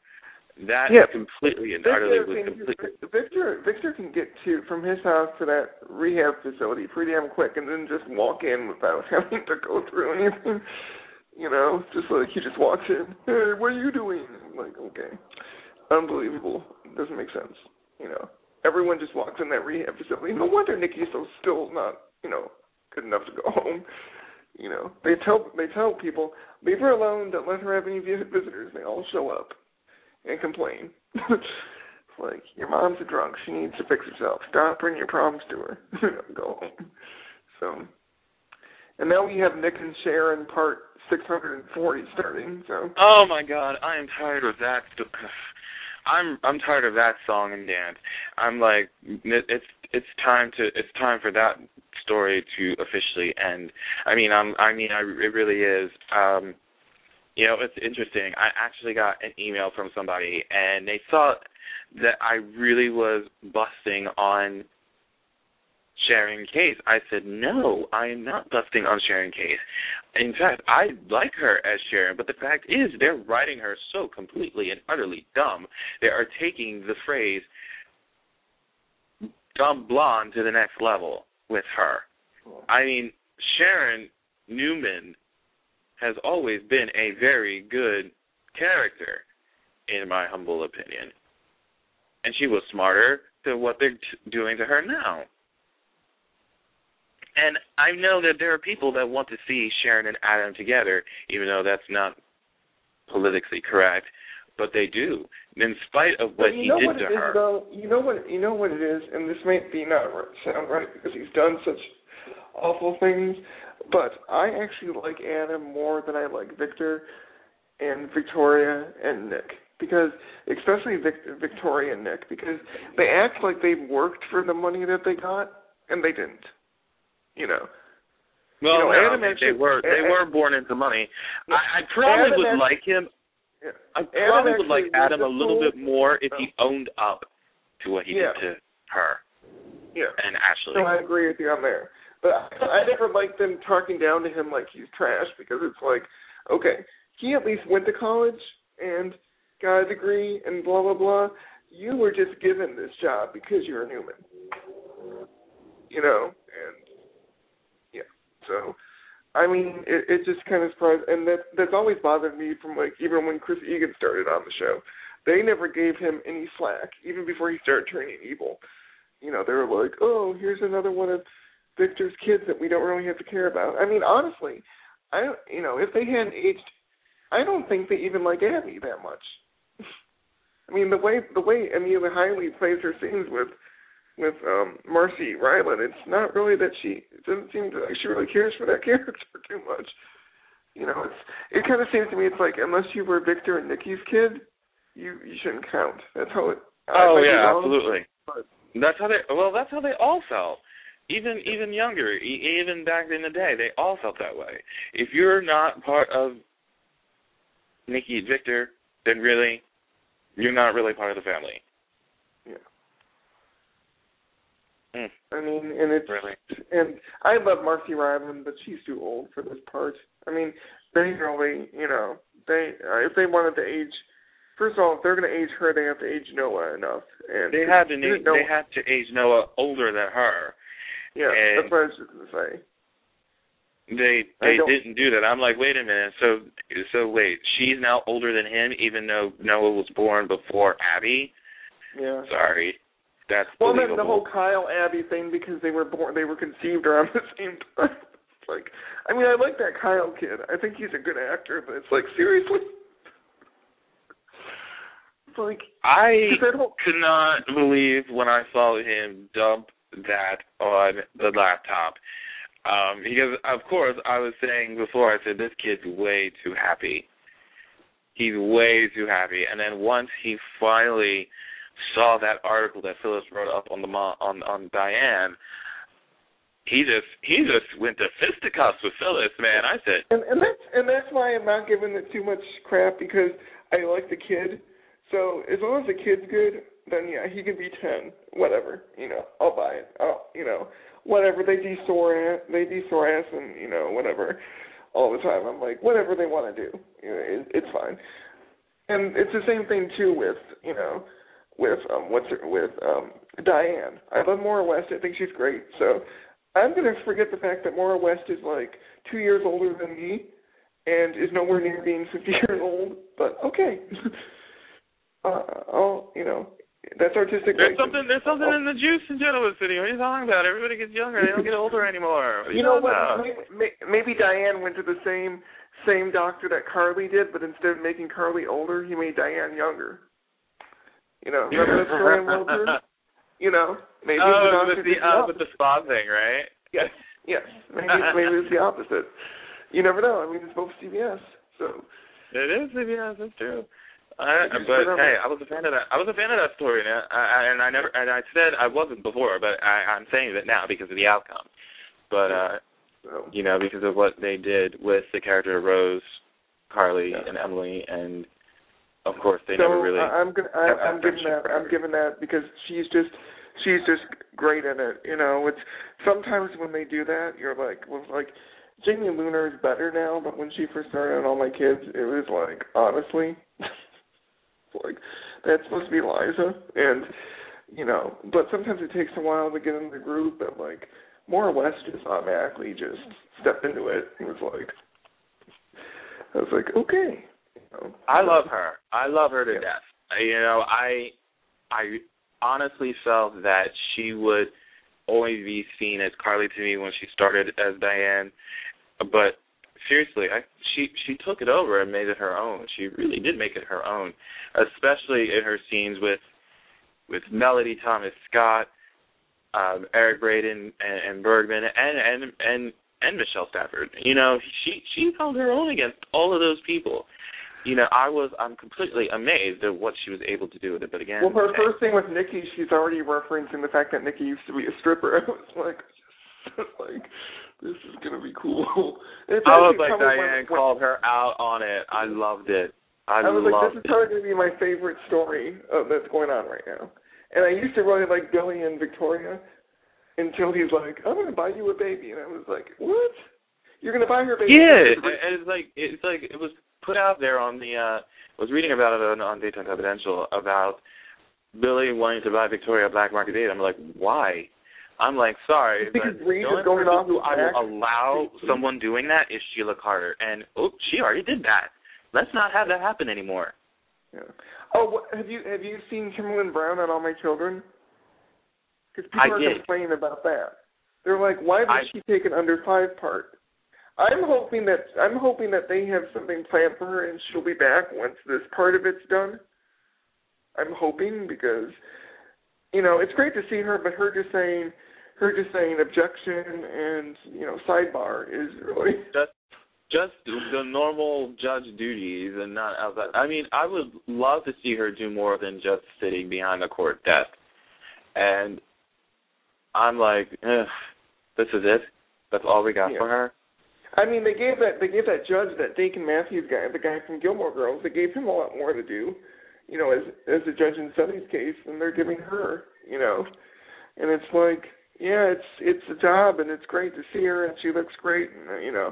That Yeah. completely and utterly Victor, was can, completely. Victor Victor can get to from his house to that rehab facility pretty damn quick, and then just walk in without *laughs* having to go through anything. You know, just like he just walks in. Hey, what are you doing? I'm like, okay, unbelievable. Doesn't make sense. You know, everyone just walks in that rehab facility. No wonder Nikki's so still not, you know, good enough to go home. You know, they tell they tell people leave her alone. Don't let her have any visitors. They all show up and complain. *laughs* it's like your mom's a drunk. She needs to fix herself. Stop bringing your problems to her. *laughs* Go home. So, and now we have Nick and Sharon part 640 starting. So, Oh my God, I am tired of that. *sighs* I'm I'm tired of that song and dance. I'm like, it's it's time to it's time for that story to officially end. I mean, I'm I mean, I it really is. Um, you know, it's interesting. I actually got an email from somebody, and they thought that I really was busting on Sharon Case. I said, no, I am not busting on Sharon Case. In fact, I like her as Sharon, but the fact is they're writing her so completely and utterly dumb. They are taking the phrase dumb blonde to the next level with her. I mean, Sharon Newman has always been a very good character, in my humble opinion. And she was smarter to what they're t- doing to her now. And I know that there are people that want to see Sharon and Adam together, even though that's not politically correct, but they do, in spite of what you he know did what to is, her. though. You know what you know what it is, and this might be not sound right because he's done such awful things. But I actually like Anna more than I like Victor and Victoria and Nick because especially Vic- Victoria and Nick because they act like they worked for the money that they got and they didn't. You know. Well, you know, no, Adam they, actually- they were they A- were born into money. I, I probably Adam would actually- like him. Yeah. I probably would like Adam a little bit more if he oh. owned up to what he Yeah. did to her Yeah. and Ashley. No, I agree with you on there. But I, I never like them talking down to him like he's trash because it's like, okay, he at least went to college and got a degree and blah blah blah. You were just given this job because you're a Newman. You know, and yeah. So I mean, it, it just kind of surprised, and that that's always bothered me from like even when Chris Engen started on the show, they never gave him any slack, even before he started turning evil. You know, they were like, "Oh, here's another one of Victor's kids that we don't really have to care about." I mean, honestly, I you know, if they hadn't aged, I don't think they even like Abby that much. *laughs* I mean, the way the way Amelia Heinle plays her scenes with with um Marcy Rylan, it's not really that she it doesn't seem like she really cares for that *laughs* character too much. You know, it's it kind of seems to me it's like unless you were Victor and Nikki's kid, you you shouldn't count. That's how it. Oh be yeah, absolutely. but- That's how they. Well, that's how they all felt. Even even younger, e- even back in the day, they all felt that way. If you're not part of Nikki and Victor, then really, you're not really part of the family. Yeah. Mm, I mean, and it's really. and I love Marcy Rylan, but she's too old for this part. I mean, they really, you know, they uh, if they wanted to age, first of all, if they're going to age her, they have to age Noah enough. And They had to. Noah, They had to age Noah older than her. yeah, and- that's what I was just going to say. They they didn't do that. I'm like, wait a minute. So so wait, she's now older than him, even though Noah was born before Abby. Yeah. Sorry, that's Well, then the whole Kyle Abby thing because they were born, they were conceived around the same time. It's like, I mean, I like that Kyle kid. I think he's a good actor, but it's like seriously. It's like I whole could not believe when I saw him dump that on the laptop. Um, because of course I was saying before, I said this kid's way too happy. He's way too happy. And then once he finally saw that article that Phyllis wrote up on the on on Diane, he just he just went to fisticuffs with Phyllis, man. I said, And and that's and that's why I'm not giving it too much crap because I like the kid. So as long as the kid's good, then yeah, he can be ten. Whatever, you know, I'll buy it. I'll, you know, whatever they de Sora, they de Sora and you know whatever, all the time. I'm like whatever they want to do, you know, it, it's fine. And it's the same thing too with you know, with um what's her, with um Diane. I love Maura West. I think she's great. So I'm gonna forget the fact that Maura West is like two years older than me, and is nowhere near being 50 *laughs* years old. But okay. *laughs* uh, I'll, you know, that's artistic. There's license. something. There's something in the juice in Genoa City. What are you talking about? Everybody gets younger. They don't get older anymore. What You know what? Maybe, maybe Diane went to the same same doctor that Carly did, but instead of making Carly older, he made Diane younger. You know, remember that story in Wilbur? You know, maybe the oh, doctor with the uh, opposite. with the spa thing, right? Yes, yes. Maybe maybe it's the opposite. You never know. I mean, it's both CBS, so It is CBS. That's true. I, but hey, I was a fan of that. I was a fan of that story, and I, and I never and I said I wasn't before, but I, I'm saying that now because of the outcome. But uh, so you know, because of what they did with the character of Rose, Carly, Yeah. and Emily, and of course they so never really. I'm gonna I, I'm giving that I'm giving that because she's just she's just great in it. You know, it's sometimes when they do that, you're like, well, like Jamie Luner is better now, but when she first started on All My Kids, it was like honestly, *laughs* like that's supposed to be Liza, and you know, but sometimes it takes a while to get in the groove. But like Maura West just automatically just stepped into it. and was like, I was like, okay. I love her. I love her to death. You know, I I honestly felt that she would only be seen as Carly to me when she started as Diane. But seriously, I she she took it over and made it her own. She really did make it her own, especially in her scenes with with Melody Thomas Scott, um, Eric Braeden, and, and Bergman, and and and and Michelle Stafford. You know, she she held her own against all of those people. You know, I was I'm completely amazed at what she was able to do with it. But again, Well, her hey, first thing with Nikki, she's already referencing the fact that Nikki used to be a stripper. *laughs* I was like, like this is gonna be cool. It's I was like Diane one- called her out on it. I loved it. I, I was like, this is probably gonna be my favorite story uh, that's going on right now. And I used to really like Billy and Victoria until he's like, I'm gonna buy you a baby, and I was like, what? You're gonna buy her a baby? Yeah, and it's like it's like it was put out there on the. uh I was reading about it on, on Daytime Confidential about Billy wanting to buy Victoria black market date. I'm like, why? I'm like, sorry, Because but Reed the is only going off who I will allow someone doing that is Sheila Carter, and oh, she already did that. Let's not have that happen anymore. Yeah. Oh, what, have you have you seen Kimberlin Brown on All My Children? Because people I are did. complaining about that. They're like, why did I- she take an under five part? I'm hoping that I'm hoping that they have something planned for her and she'll be back once this part of it's done. I'm hoping because you know it's great to see her, but her just saying her just saying objection and you know sidebar is really *laughs* Just just the normal judge duties and not outside. I mean, I would love to see her do more than just sitting behind a court desk. And I'm like, this is it. That's all we got Yeah. for her. I mean, they gave that they gave that judge that Dakin Matthews guy, the guy from Gilmore Girls, they gave him a lot more to do, you know, as as a judge in Sunny's case than they're giving her, you know. And it's like, yeah, it's it's a job and it's great to see her and she looks great and uh, you know,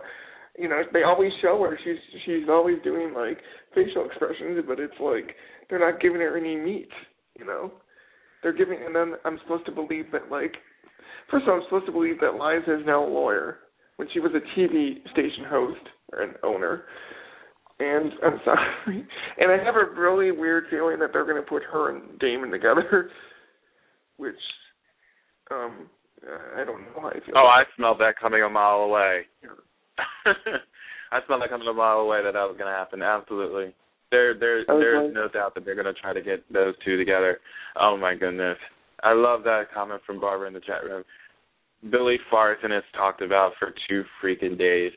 you know, they always show her she's she's always doing like facial expressions, but it's like they're not giving her any meat, you know. They're giving and then I'm supposed to believe that like first of all I'm supposed to believe that Liza is now a lawyer when she was a TV station host or an owner. And I'm *laughs* sorry. And I have a really weird feeling that they're going to put her and Damon together, *laughs* which um I don't know how I feel. Oh, I smelled that coming a mile away. *laughs* I smelled that coming a mile away that that was going to happen. Absolutely. There, there, there's like- no doubt that they're going to try to get those two together. Oh my goodness, I love that comment from Barbara in the chat room. Billy Farson has talked about for two freaking days.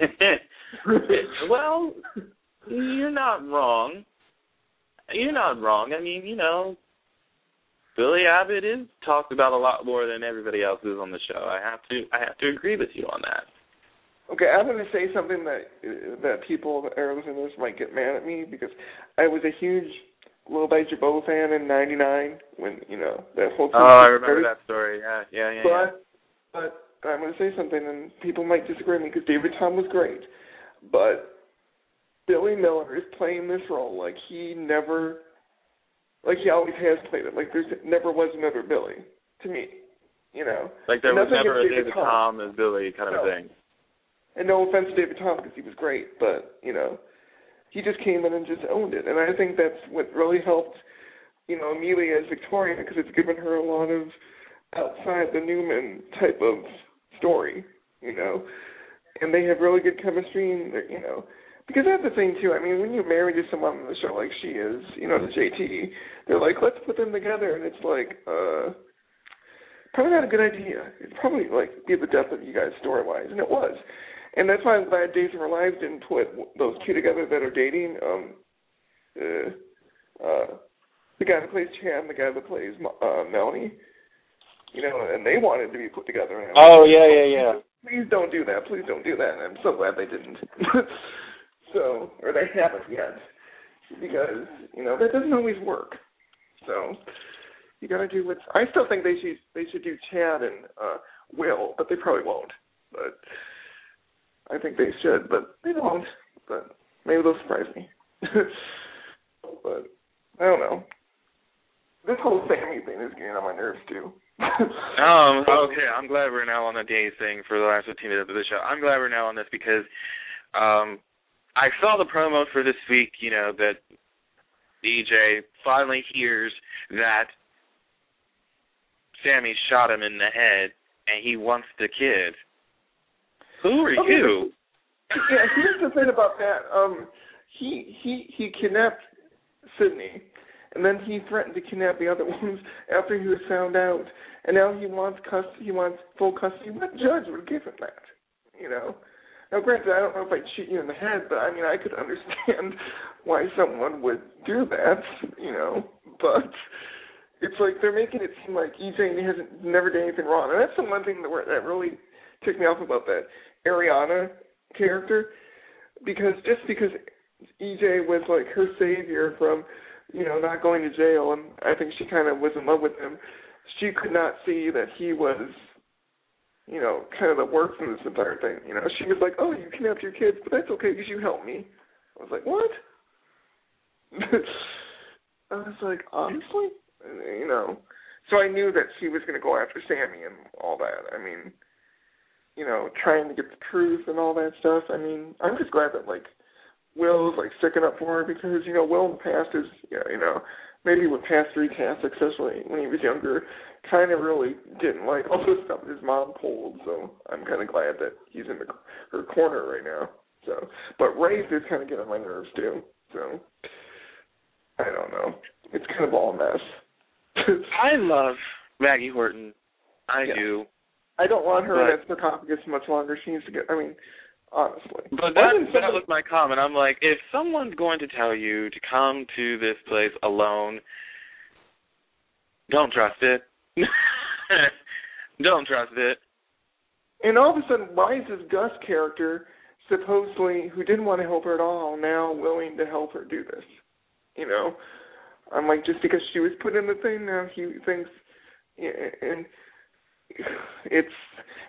*laughs* well, you're not wrong. You're not wrong. I mean, you know, Billy Abbott is talked about a lot more than everybody else is on the show. I have to I have to agree with you on that. Okay, I'm going to say something that that people that are listening to this might get mad at me because I was a huge Lil Jabot fan in '99 when you know that whole. Oh, I remember that story. Yeah, yeah, yeah. But yeah. but I'm going to say something, and people might disagree with me because David Tom was great, but Billy Miller is playing this role like he never, like he always has played it. Like there's never was another Billy to me, you know. Like there was never a David Tom. Tom as Billy kind no. of thing. And no offense to David Tom because he was great, but you know, he just came in and just owned it. And I think that's what really helped, you know, Amelia as Victoria because it's given her a lot of outside the Newman type of story, you know. And they have really good chemistry, and you know, because that's the thing too. I mean, when you're married to someone on the show like she is, you know, the JT, they're like, let's put them together, and it's like, uh, probably not a good idea. It'd probably like be the death of you guys story wise, and it was. And that's why I'm glad Days of Our Lives didn't put those two together that are dating. Um, uh, uh, the guy that plays Chad the guy that plays uh, Melanie. You know, and they wanted to be put together. oh yeah, yeah, yeah. Please don't do that. Please don't do that. And I'm so glad they didn't. *laughs* so, or they haven't yet, because you know that doesn't always work. So, you got to do what's. I still think they should they should do Chad and uh Will, but they probably won't. But I think they should, but they don't. But maybe they'll surprise me. *laughs* but I don't know. This whole Sami thing is getting on my nerves too. *laughs* um. Okay. I'm glad we're now on the days thing for the last 15 minutes of the show. I'm glad we're now on this because, um, I saw the promo for this week. You know that EJ finally hears that Sami shot him in the head and he wants the kid. Who are okay, you? Yeah, here's the thing about that. Um, he he he kidnapped Sydney, and then he threatened to kidnap the other *laughs* ones after he was found out. And now he wants custody. He wants full custody. What judge would give him that? You know. Now, granted, I don't know if I'd shoot you in the head, but I mean, I could *laughs* understand why someone would do that. You know, but it's like they're making it seem like EJ hasn't never done anything wrong, and that's the one thing that, that really ticked me off about that Arianna character because just because EJ was like her savior from you know not going to jail and I think she kind of was in love with him she could not see that he was you know kind of the worst in this entire thing you know? She was like oh you kidnapped your kids but that's okay because you helped me. I was like what? *laughs* I was like honestly? You know? So I knew that she was going to go after Sami and all that. I mean you know, trying to get the truth and all that stuff. I mean, I'm just glad that like Will's like sticking up for her because you know Will in the past is you know maybe with past three casts, especially when he was younger, kind of really didn't like all the stuff his mom pulled. So I'm kind of glad that he's in the, her corner right now. So, but Rafe is kind of getting on my nerves too. So I don't know. It's kind of all a mess. *laughs* I love Maggie Horton. I yeah. do. I don't want her but, in that sarcophagus much longer. She needs to get. I mean, honestly. But that, that was my comment. I'm like, if someone's going to tell you to come to this place alone, don't trust it. *laughs* don't trust it. And all of a sudden, why is this Gus character supposedly who didn't want to help her at all now willing to help her do this? You know, I'm like, just because she was put in the thing, now he thinks, and it's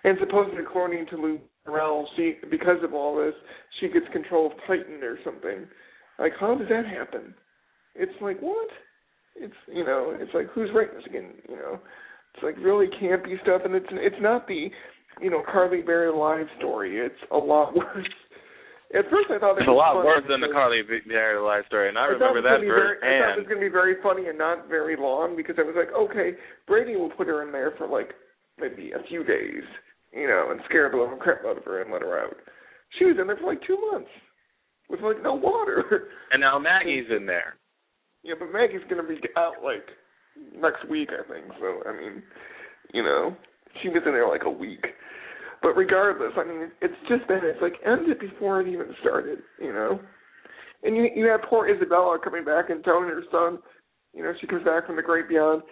and supposedly according to Lou Ferrell, she because of all this, she gets control of Titan or something. Like, how does that happen? It's like what? It's you know, it's like who's writing this again? You know, it's like really campy stuff, and it's it's not the you know Carly Berry live story. It's a lot *laughs* worse. At first, I thought it it's was a lot worse than the Carly Berry live story, and I, I remember that firsthand. I thought it was going to be very funny and not very long because I was like, okay, Brady will put her in there for like maybe a few days, you know, and scare the living crap out of her and let her out. She was in there for like two months with like no water. *laughs* And now Maggie's in there. Yeah, but Maggie's gonna be out like next week, I think. So I mean, you know, she was in there like a week. But regardless, I mean, it's just that it's like end it before it even started, you know. And you you have poor Isabella coming back and telling her son, you know, she comes back from the great beyond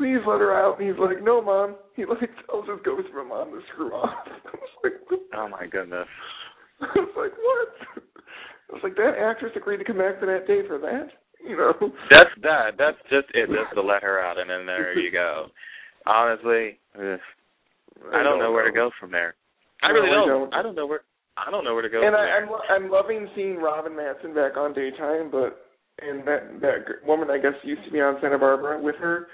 please let her out. And he's like, no, mom. He like tells his ghost for mom to screw off. *laughs* I was like, oh my goodness. *laughs* I was like, what? I was like, that actress agreed to come back for that day for that. You know. That's that. That's just it. Just to let her out, and then there you go. Honestly, ugh, I don't know where to go from there. I really don't. don't. I don't know where. I don't know where to go. And from I, there. I'm I'm loving seeing Robin Mattson back on daytime, but and that that woman I guess used to be on Santa Barbara with her.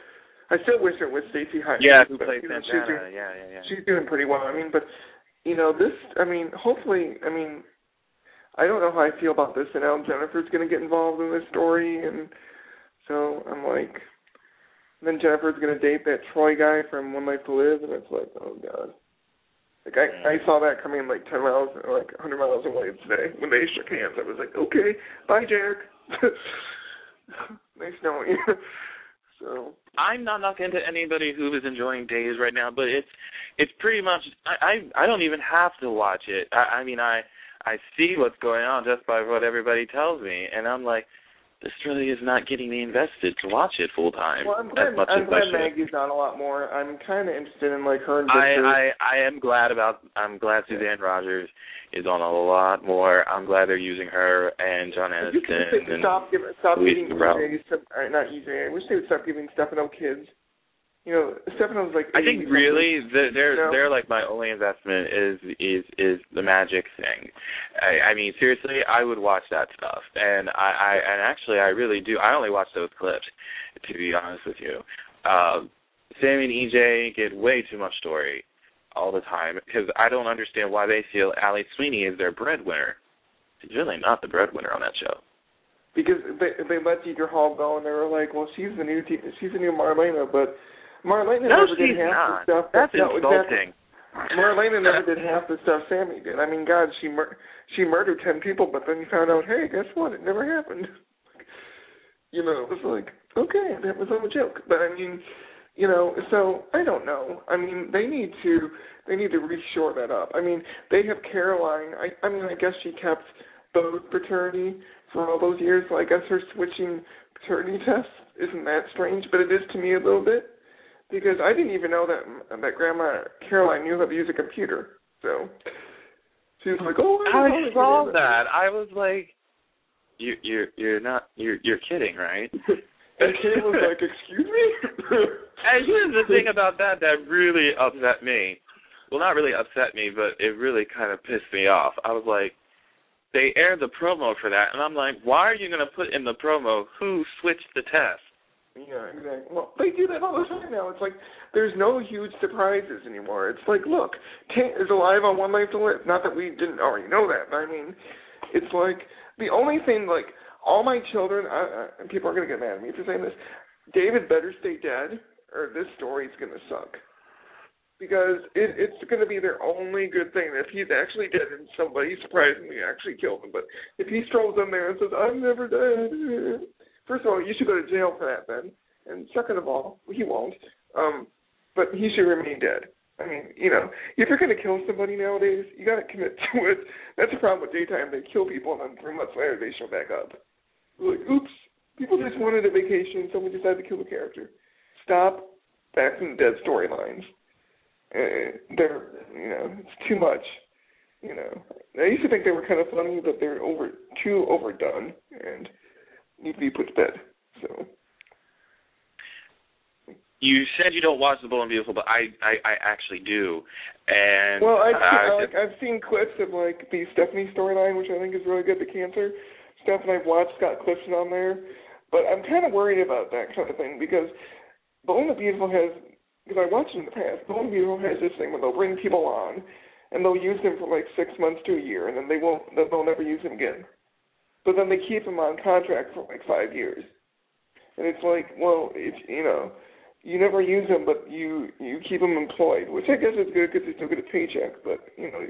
I still wish it was Stacey Hyde. yeah, who but, you know, she's doing- Yeah, yeah, yeah. she's doing pretty well. I mean, but you know, this. I mean, hopefully, I mean, I don't know how I feel about this, and now Jennifer's going to get involved in this story, and so I'm like, then Jennifer's going to date that Troy guy from One Life to Live, and it's like, oh god. Like I, I mm. saw that coming like ten miles, like a hundred miles away today when they shook hands. I was like, okay, bye, Jack. *laughs* nice knowing you. So I'm not knocking into anybody who is enjoying Days right now, but it's it's pretty much I I, I don't even have to watch it. I, I mean I I see what's going on just by what everybody tells me, and I'm like, this really is not getting me invested to watch it full time well, I'm as glad, much I'm as glad. Maggie's on a lot more. I'm kind of interested in like her and I, Victor. I I am glad about I'm glad Suzanne Rogers is on a lot more. I'm glad they're using her and John you could and stop giving, stop giving Steph- uh, not EJ. I wish they would stop giving Stefano kids. You know, Stefano's like. I think really the, they're No. they're like my only investment is is is the magic thing. I, I mean seriously, I would watch that stuff, and I, I and actually I really do. I only watch those clips, to be honest with you. Um, Sami and EJ get way too much story all the time because I don't understand why they feel Ali Sweeney is their breadwinner. She's really not the breadwinner on that show. because they they let Deidre Hall go and they were like, well, she's the new te- she's the new Marlena, but Marlena No, never did half not. the stuff. That's that, no, exactly. insulting. Marlena never *laughs* did half the stuff Sami did. I mean, God, she mur- she murdered ten people, but then you found out, hey, guess what? It never happened. *laughs* You know, it was like, okay, that was all a joke. But I mean, you know, so I don't know. I mean, they need to they need to reshore that up. I mean, they have Caroline. I I mean, I guess she kept both paternity for all those years. So I guess her switching paternity *laughs* tests isn't that strange, but it is to me a little bit because I didn't even know that that Grandma Caroline knew how to use a computer. So she was like, "Oh, I, I know how to saw that. I was like, you you're you're not you're you're kidding, right? *laughs* and Kate was like, "Excuse me." *laughs* And here's the thing about that that really upset me. Well, not really upset me, but it really kind of pissed me off. I was like, they aired the promo for that, and I'm like, why are you going to put in the promo who switched the test? Yeah, exactly. Well, they do that all the time now. It's like there's no huge surprises anymore. It's like, look, Kate is alive on One Life to Live. Not that we didn't already know that, but I mean, it's like the only thing. Like all my children, I, I, people are gonna get mad at me for saying this. David better stay dead, or this story's gonna suck. Because it, it's going to be their only good thing. If he's actually dead and somebody surprisingly actually killed him, but if he strolls in there and says, "I'm never dead," First of all, you should go to jail for that then. And second of all, he won't. Um, but he should remain dead. I mean, you know, if you're going to kill somebody nowadays, you got to commit *laughs* to it. That's the problem with daytime. They kill people, and then three months later, they show back up. Like, oops, people just wanted a vacation, someone decided to kill the character. Stop back from the dead storylines. Uh, they're, you know, it's too much. You know, I used to think they were kind of funny, but they're over too overdone, and need to be put to bed. So You said you don't watch The Bold and Beautiful, but I I, I actually do. And well, I've I, seen, like I've seen clips of like the Stephanie storyline, which I think is really good, the cancer stuff, and I've watched Scott Clifton on there. But I'm kind of worried about that kind of thing because Bold and Beautiful has, because I watched it in the past, Bold and Beautiful has this thing where they'll bring people on and they'll use them for like six months to a year, and then they won't, then they'll never use them again. But then they keep them on contract for like five years, and it's like, well, it's you know, you never use them, but you you keep them employed, which I guess is good because they still get a paycheck. But you know,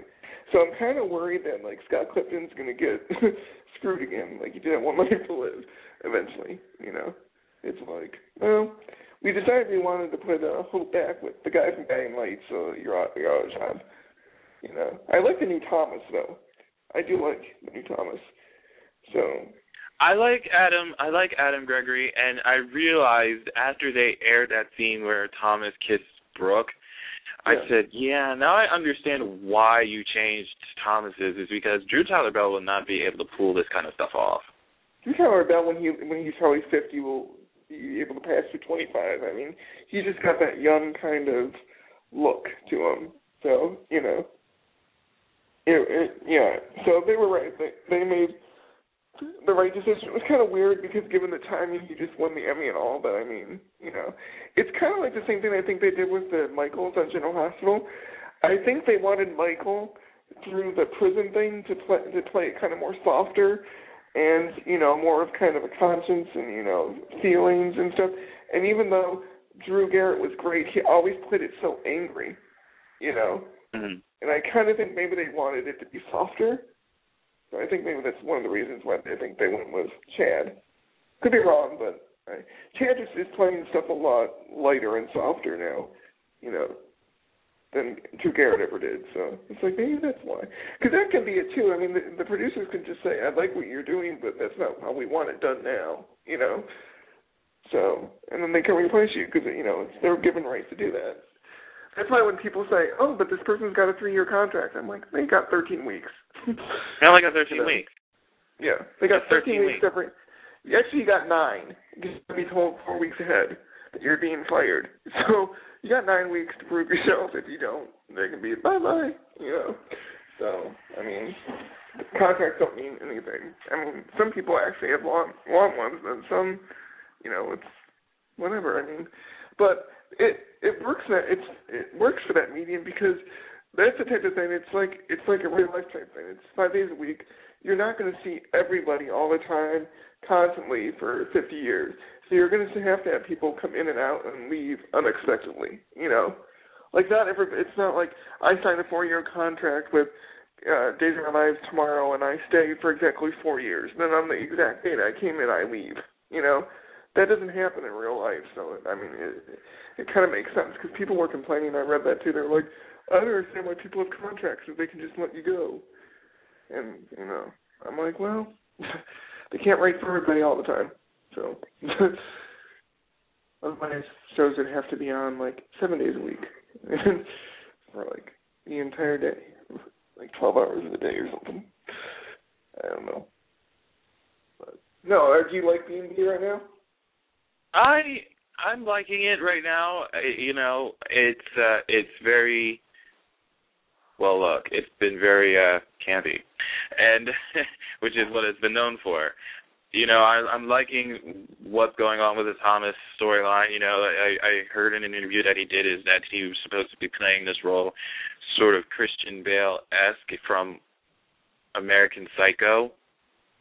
so I'm kind of worried that like Scott Clifton's gonna get *laughs* screwed again, like he did at One Life to Live. Eventually, you know, it's like, well, we decided we wanted to put uh, Hope back with the guy from Guiding Light, so you're out, you're out of job. You know, I like the new Thomas though. I do like the new Thomas. So I like Adam. I like Adam Gregory, and I realized after they aired that scene where Thomas kissed Brooke, I Yeah. said, "Yeah, now I understand why you changed Thomas's is because Drew Tyler Bell will not be able to pull this kind of stuff off." Drew Tyler Bell, when he when he's probably fifty will be able to pass for twenty five. I mean, he just got that young kind of look to him. So you know, it, it, yeah. So they were right. They they made the right decision. It was kind of weird because given the timing, he just won the Emmy and all. But I mean, you know, it's kind of like the same thing I think they did with the Michaels on General Hospital. I think they wanted Michael through the prison thing to play to play it kind of more softer and you know more of kind of a conscience and you know feelings and stuff. And even though Drew Garrett was great, he always played it so angry, you know. Mm-hmm. And I kind of think maybe they wanted it to be softer. So I think maybe that's one of the reasons why they think they went with Chad. Could be wrong, but I, Chad just is playing stuff a lot lighter and softer now, you know, than Drew Garrett ever did. So it's like maybe that's why. Because that can be it too. I mean, the, the producers could just say, "I like what you're doing, but that's not how we want it done now," you know. So and then they can replace you because you know they're given rights to do that. That's why when people say, "Oh, but this person's got a three-year contract," I'm like, "They got 13 weeks." I only got 13 Yeah. weeks. Yeah, they got Just 13 weeks. Every, actually, you got nine. You have to be told four weeks ahead that you're being fired. *laughs* So you got nine weeks to prove yourself. If you don't, they can be bye bye. You know. So I mean, contracts don't mean anything. I mean, some people actually have long long ones, and some, you know, it's whatever. I mean, but it it works that it's it works for that medium because that's the type of thing. It's like it's like a real life type thing. It's five days a week. You're not going to see everybody all the time, constantly for 50 years. So you're going to have to have people come in and out and leave unexpectedly. You know, like not every. It's not like I signed a four-year contract with uh, Days of Our Lives tomorrow and I stay for exactly four years. Then on the exact date I came in, I leave. You know, that doesn't happen in real life. So I mean, it, it kind of makes sense because people were complaining. I read that too. They're like, I don't understand why people have contracts if they can just let you go. And you know, I'm like, well, *laughs* they can't write for everybody all the time. So *laughs* otherwise, shows would have to be on like seven days a week, *laughs* or like the entire day, like 12 hours of the day or something. I don't know. No, do you like B and right now? I I'm liking it right now. You know, it's uh it's very well look, it's been very uh campy. And *laughs* which is what it's been known for. You know, I I'm liking what's going on with the Thomas storyline. You know, I I heard in an interview that he did is that he was supposed to be playing this role sort of Christian Bale esque from American Psycho.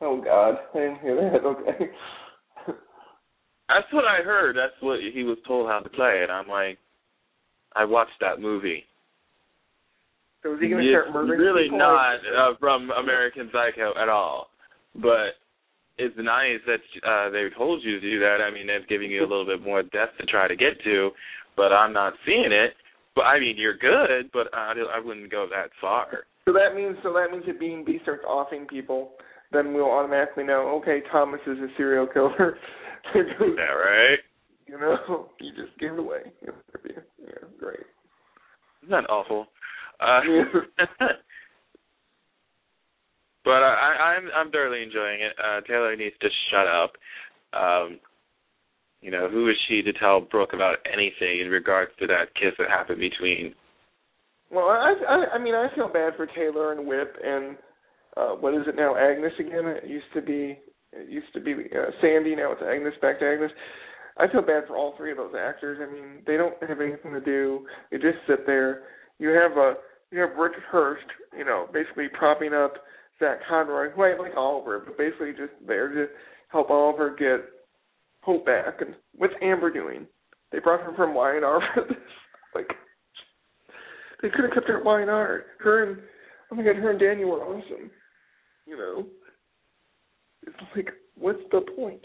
Oh God, I didn't hear that. Okay. That's what I heard. That's what he was told how to play it. I'm like, I watched that movie. so is he gonna start murdering really people? not uh, from American Psycho at all. But it's nice that uh they told you to do that. I mean, that's giving you a little bit more depth to try to get to. But I'm not seeing it. But I mean, you're good, but I I wouldn't go that far. So that means so that means if B and B starts offing people, then we'll automatically know. Okay, Thomas is a serial killer. *laughs* Yeah, right. you know, *laughs* you just gave it away. Yeah, great. Isn't that awful? Uh, *laughs* but I, I'm I'm thoroughly enjoying it. Uh, Taylor needs to shut up. Um, you know, who is she to tell Brooke about anything in regards to that kiss that happened between? Well, I, I I mean I feel bad for Taylor and Whip and uh what is it now Agnes again? It used to be it used to be uh, Sandy. Now it's Agnes. Back to Agnes. I feel bad for all three of those actors. I mean they don't have anything to do. They just sit there. You have a you have Rick Hurst, you know, basically propping up Zach Conroy, who I like Oliver, but basically just there to help Oliver get Hope back. And what's Amber doing? They brought her from Y&R for this. *laughs* Like they could have kept her at Y&R. Her and oh my god, her and Daniel were awesome. You know, it's like, what's the point?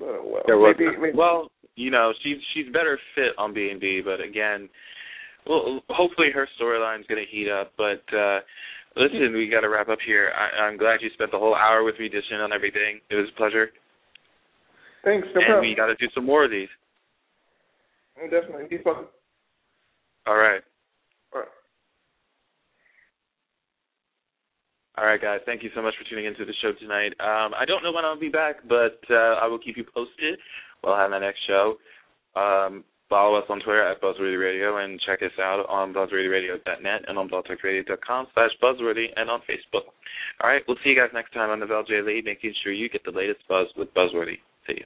Oh well, There was maybe, maybe well, you know, she's she's better fit on B and B, but again, well, hopefully her storyline's going to heat up. But uh Listen, we got to wrap up here. I, I'm glad you spent the whole hour with me dishing on everything. It was a pleasure. Thanks. No and problem. we got to do some more of these. Oh, definitely. Be fun. All right. All right. All right, guys. Thank you so much for tuning into the show tonight. Um, I don't know when I'll be back, but uh, I will keep you posted. We'll have my next show. Um, follow us on Twitter at Buzzworthy Radio and check us out on buzzworthyradio.net and on blogtalkradio.com slash buzzworthy and on Facebook. All right, we'll see you guys next time on the Val J. Lee, making sure you get the latest buzz with Buzzworthy. See you.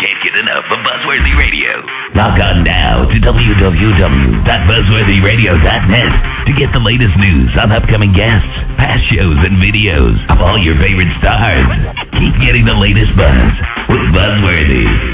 Can't get enough of Buzzworthy Radio. Log on now to www.buzzworthyradio.net to get the latest news on upcoming guests, past shows, and videos of all your favorite stars. Keep getting the latest buzz with Buzzworthy.